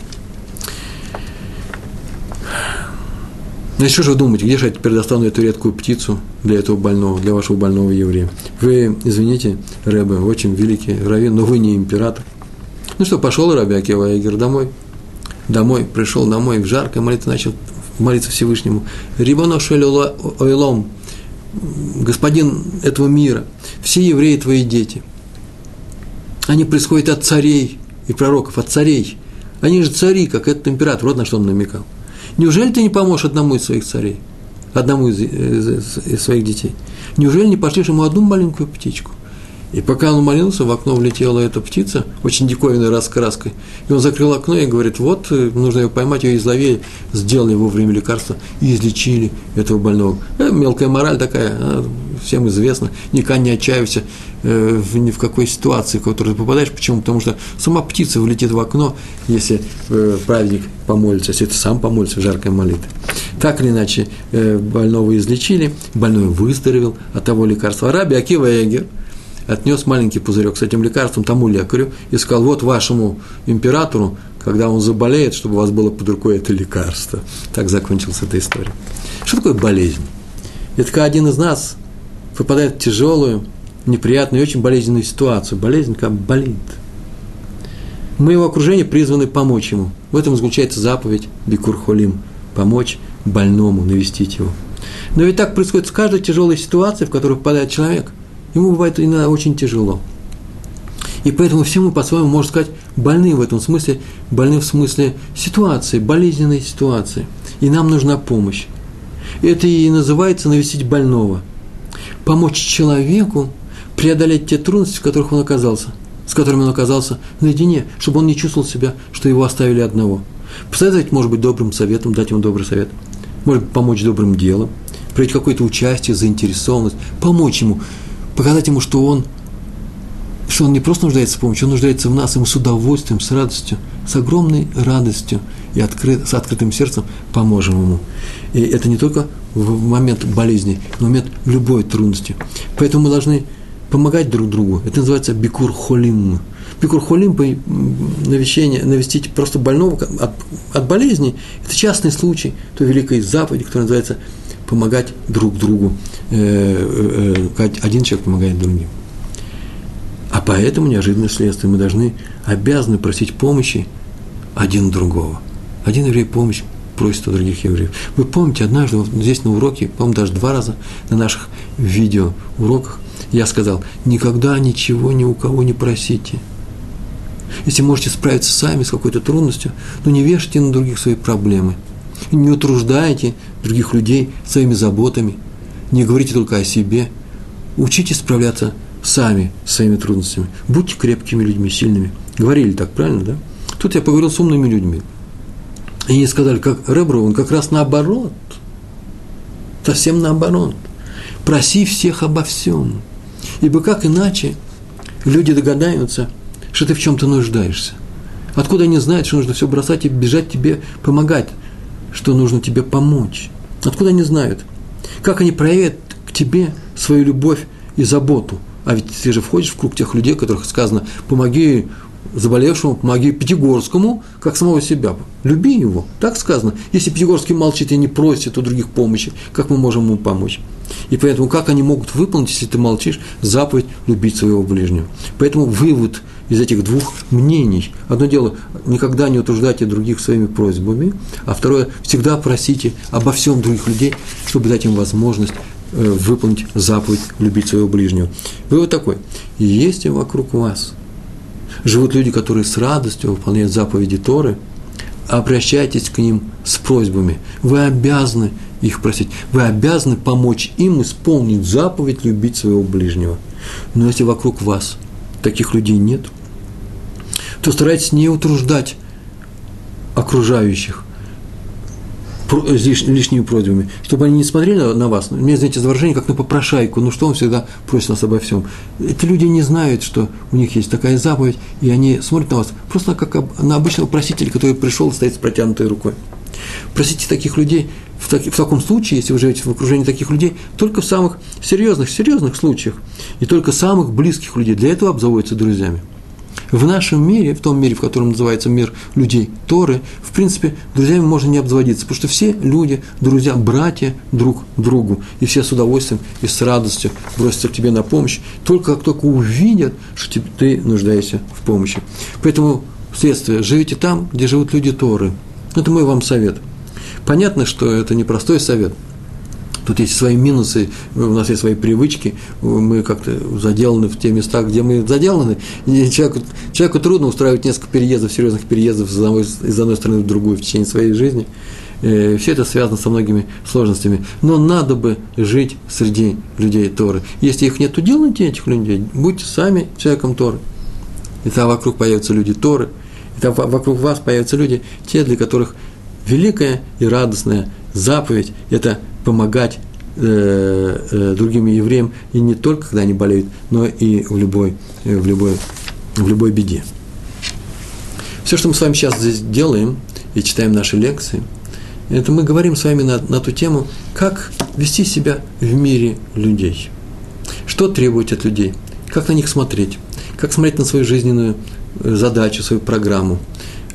Ну, что же вы думаете, где же я теперь достану эту редкую птицу для этого больного, для вашего больного еврея? Вы, извините, Рэбе, очень великий раввин, но вы не император. Ну что, пошел Раби Акива Эгер домой. Домой, пришел домой, в жаркой молитве начал молиться Всевышнему. Рибоно ойлом, господин этого мира, все евреи твои дети. Они происходят от царей и пророков, от царей. Они же цари, как этот император, вот на что он намекал – Неужели ты не поможешь одному из своих царей, одному из, из, из своих детей? Неужели не пошлешь ему одну маленькую птичку? И пока он молился, в окно влетела эта птица, очень диковинной раскраской. И он закрыл окно и говорит, вот, э, нужно ее поймать, ее изловили, сделали вовремя лекарства и излечили этого больного. Это мелкая мораль такая, а, всем известно. Никогда не отчаивайся э, ни в какой ситуации, в которую ты попадаешь. Почему? Потому что сама птица влетит в окно, если э, праведник помолится, если ты сам помолится в жаркой молитве. Так или иначе, больного излечили, больной выздоровел от того лекарства. Раби Акива Эгер – отнес маленький пузырек с этим лекарством тому лекарю и сказал, вот вашему императору, когда он заболеет, чтобы у вас было под рукой это лекарство. Так закончилась эта история. Что такое болезнь? Это когда один из нас попадает в тяжелую, неприятную и очень болезненную ситуацию. Болезнь как болит. Мы его окружение призваны помочь ему. В этом заключается заповедь Бикурхолим – помочь больному, навестить его. Но ведь так происходит с каждой тяжелой ситуацией, в которую попадает человек – Ему бывает иногда очень тяжело. И поэтому все мы по-своему, можно сказать, больны в этом смысле, больны в смысле ситуации, болезненной ситуации. И нам нужна помощь. Это и называется навестить больного. Помочь человеку преодолеть те трудности, в которых он оказался, с которыми он оказался наедине, чтобы он не чувствовал себя, что его оставили одного. Посоветовать, может быть, добрым советом, дать ему добрый совет. Может быть, помочь добрым делом, проявить какое-то участие, заинтересованность, помочь ему показать ему, что он, что он не просто нуждается в помощи, он нуждается в нас, и мы с удовольствием, с радостью, с огромной радостью и открыт, с открытым сердцем поможем ему. И это не только в момент болезни, в момент любой трудности. Поэтому мы должны помогать друг другу. Это называется бикур холим. Бикур холим, навещение, навестить просто больного от, от болезни, это частный случай той великой заповеди, которая называется помогать друг другу. Э, э, э, один человек помогает другим. А поэтому неожиданное следствие. Мы должны, обязаны просить помощи один другого. Один еврей помощь просит у других евреев. Вы помните, однажды вот здесь на уроке, по-моему, даже два раза на наших видео уроках я сказал, никогда ничего ни у кого не просите. Если можете справиться сами с какой-то трудностью, но не вешайте на других свои проблемы – не утруждайте других людей своими заботами, не говорите только о себе, учитесь справляться сами с своими трудностями, будьте крепкими людьми, сильными. Говорили так, правильно, да? Тут я поговорил с умными людьми. И они сказали, как Ребру, он как раз наоборот, совсем наоборот. Проси всех обо всем. Ибо как иначе люди догадаются, что ты в чем-то нуждаешься. Откуда они знают, что нужно все бросать и бежать тебе помогать? Что нужно тебе помочь. Откуда они знают? Как они проявят к тебе свою любовь и заботу? А ведь ты же входишь в круг тех людей, которых сказано, помоги заболевшему, помоги Пятигорскому, как самого себя. Люби его, так сказано. Если Пятигорский молчит и не просит у других помощи, как мы можем ему помочь? И поэтому как они могут выполнить, если ты молчишь, заповедь любить своего ближнего? Поэтому вывод из этих двух мнений. Одно дело, никогда не утруждайте других своими просьбами, а второе, всегда просите обо всем других людей, чтобы дать им возможность э, выполнить заповедь любить своего ближнего. Вывод такой, если вокруг вас живут люди, которые с радостью выполняют заповеди Торы, обращайтесь к ним с просьбами. Вы обязаны их просить. Вы обязаны помочь им исполнить заповедь любить своего ближнего. Но если вокруг вас таких людей нет – то старайтесь не утруждать окружающих лиш, лишними просьбами, чтобы они не смотрели на вас. Мне, знаете, выражение как на попрошайку, ну что он всегда просит нас обо всем. Эти люди не знают, что у них есть такая заповедь, и они смотрят на вас просто как на обычного просителя, который пришел и стоит с протянутой рукой. Просите таких людей в, так, в таком случае, если вы живете в окружении таких людей, только в самых серьезных, серьезных случаях, и только самых близких людей. Для этого обзаводятся друзьями. В нашем мире, в том мире, в котором называется мир людей Торы, в принципе, друзьями можно не обзаводиться, потому что все люди, друзья, братья друг другу, и все с удовольствием и с радостью бросятся к тебе на помощь, только как только увидят, что ты нуждаешься в помощи. Поэтому, следствие, живите там, где живут люди Торы. Это мой вам совет. Понятно, что это непростой совет – Тут есть свои минусы, у нас есть свои привычки, мы как-то заделаны в те места, где мы заделаны. И человеку, человеку трудно устраивать несколько переездов, серьезных переездов из одной, из одной страны в другую в течение своей жизни. Э, Все это связано со многими сложностями. Но надо бы жить среди людей Торы. Если их нет, то делайте этих людей. Будьте сами человеком Торы. И там вокруг появятся люди Торы. И там вокруг вас появятся люди, те, для которых великая и радостная заповедь – это помогать э, э, другим евреям и не только когда они болеют, но и в любой, э, в любой, в любой беде. Все, что мы с вами сейчас здесь делаем и читаем наши лекции, это мы говорим с вами на, на ту тему, как вести себя в мире людей. Что требовать от людей, как на них смотреть, как смотреть на свою жизненную задачу, свою программу –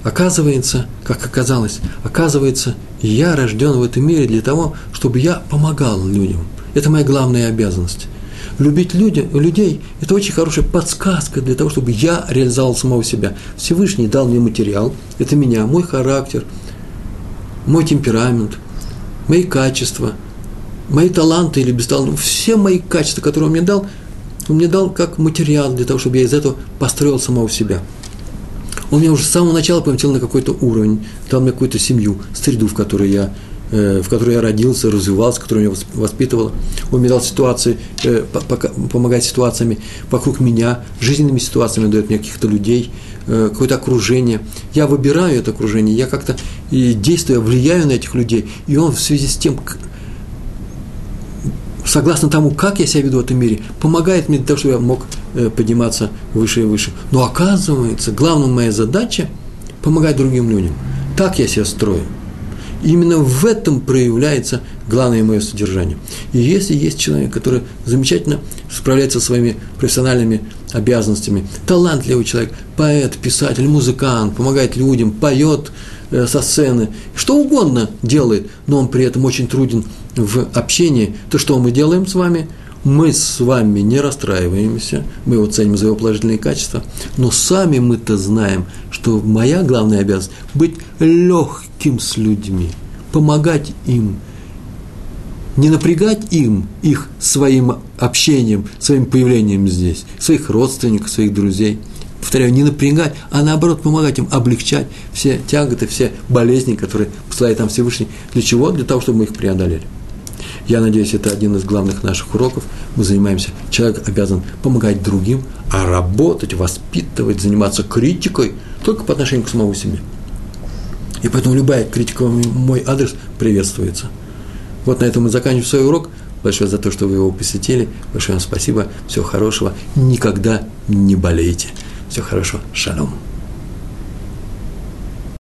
Оказывается, как оказалось, оказывается, я рожден в этом мире для того, чтобы я помогал людям. Это моя главная обязанность. Любить люди, людей – это очень хорошая подсказка для того, чтобы я реализовал самого себя. Всевышний дал мне материал, это меня, мой характер, мой темперамент, мои качества, мои таланты или бесталанты, все мои качества, которые он мне дал, он мне дал как материал для того, чтобы я из этого построил самого себя – он меня уже с самого начала поместил на какой-то уровень, дал мне какую-то семью, среду, в которой я э, в которой я родился, развивался, которая меня воспитывала. Он мне дал ситуации, э, помогать ситуациями вокруг меня, жизненными ситуациями дает мне каких-то людей, э, какое-то окружение. Я выбираю это окружение, я как-то и действую, влияю на этих людей. И он в связи с тем, согласно тому, как я себя веду в этом мире, помогает мне для того, чтобы я мог подниматься выше и выше. Но оказывается, главная моя задача – помогать другим людям. Так я себя строю. Именно в этом проявляется главное мое содержание. И если есть человек, который замечательно справляется со своими профессиональными обязанностями, талантливый человек, поэт, писатель, музыкант, помогает людям, поет э, со сцены, что угодно делает, но он при этом очень труден в общении, то что мы делаем с вами? Мы с вами не расстраиваемся, мы его ценим за его положительные качества, но сами мы-то знаем, что моя главная обязанность – быть легким с людьми, помогать им, не напрягать им, их своим общением, своим появлением здесь, своих родственников, своих друзей – повторяю, не напрягать, а наоборот помогать им облегчать все тяготы, все болезни, которые посылает там Всевышний. Для чего? Для того, чтобы мы их преодолели. Я надеюсь, это один из главных наших уроков. Мы занимаемся, человек обязан помогать другим, а работать, воспитывать, заниматься критикой только по отношению к самому себе. И поэтому любая критика в мой адрес приветствуется. Вот на этом мы заканчиваем свой урок. Большое за то, что вы его посетили. Большое вам спасибо. Всего хорошего. Никогда не болейте. Всего хорошего. Шалом.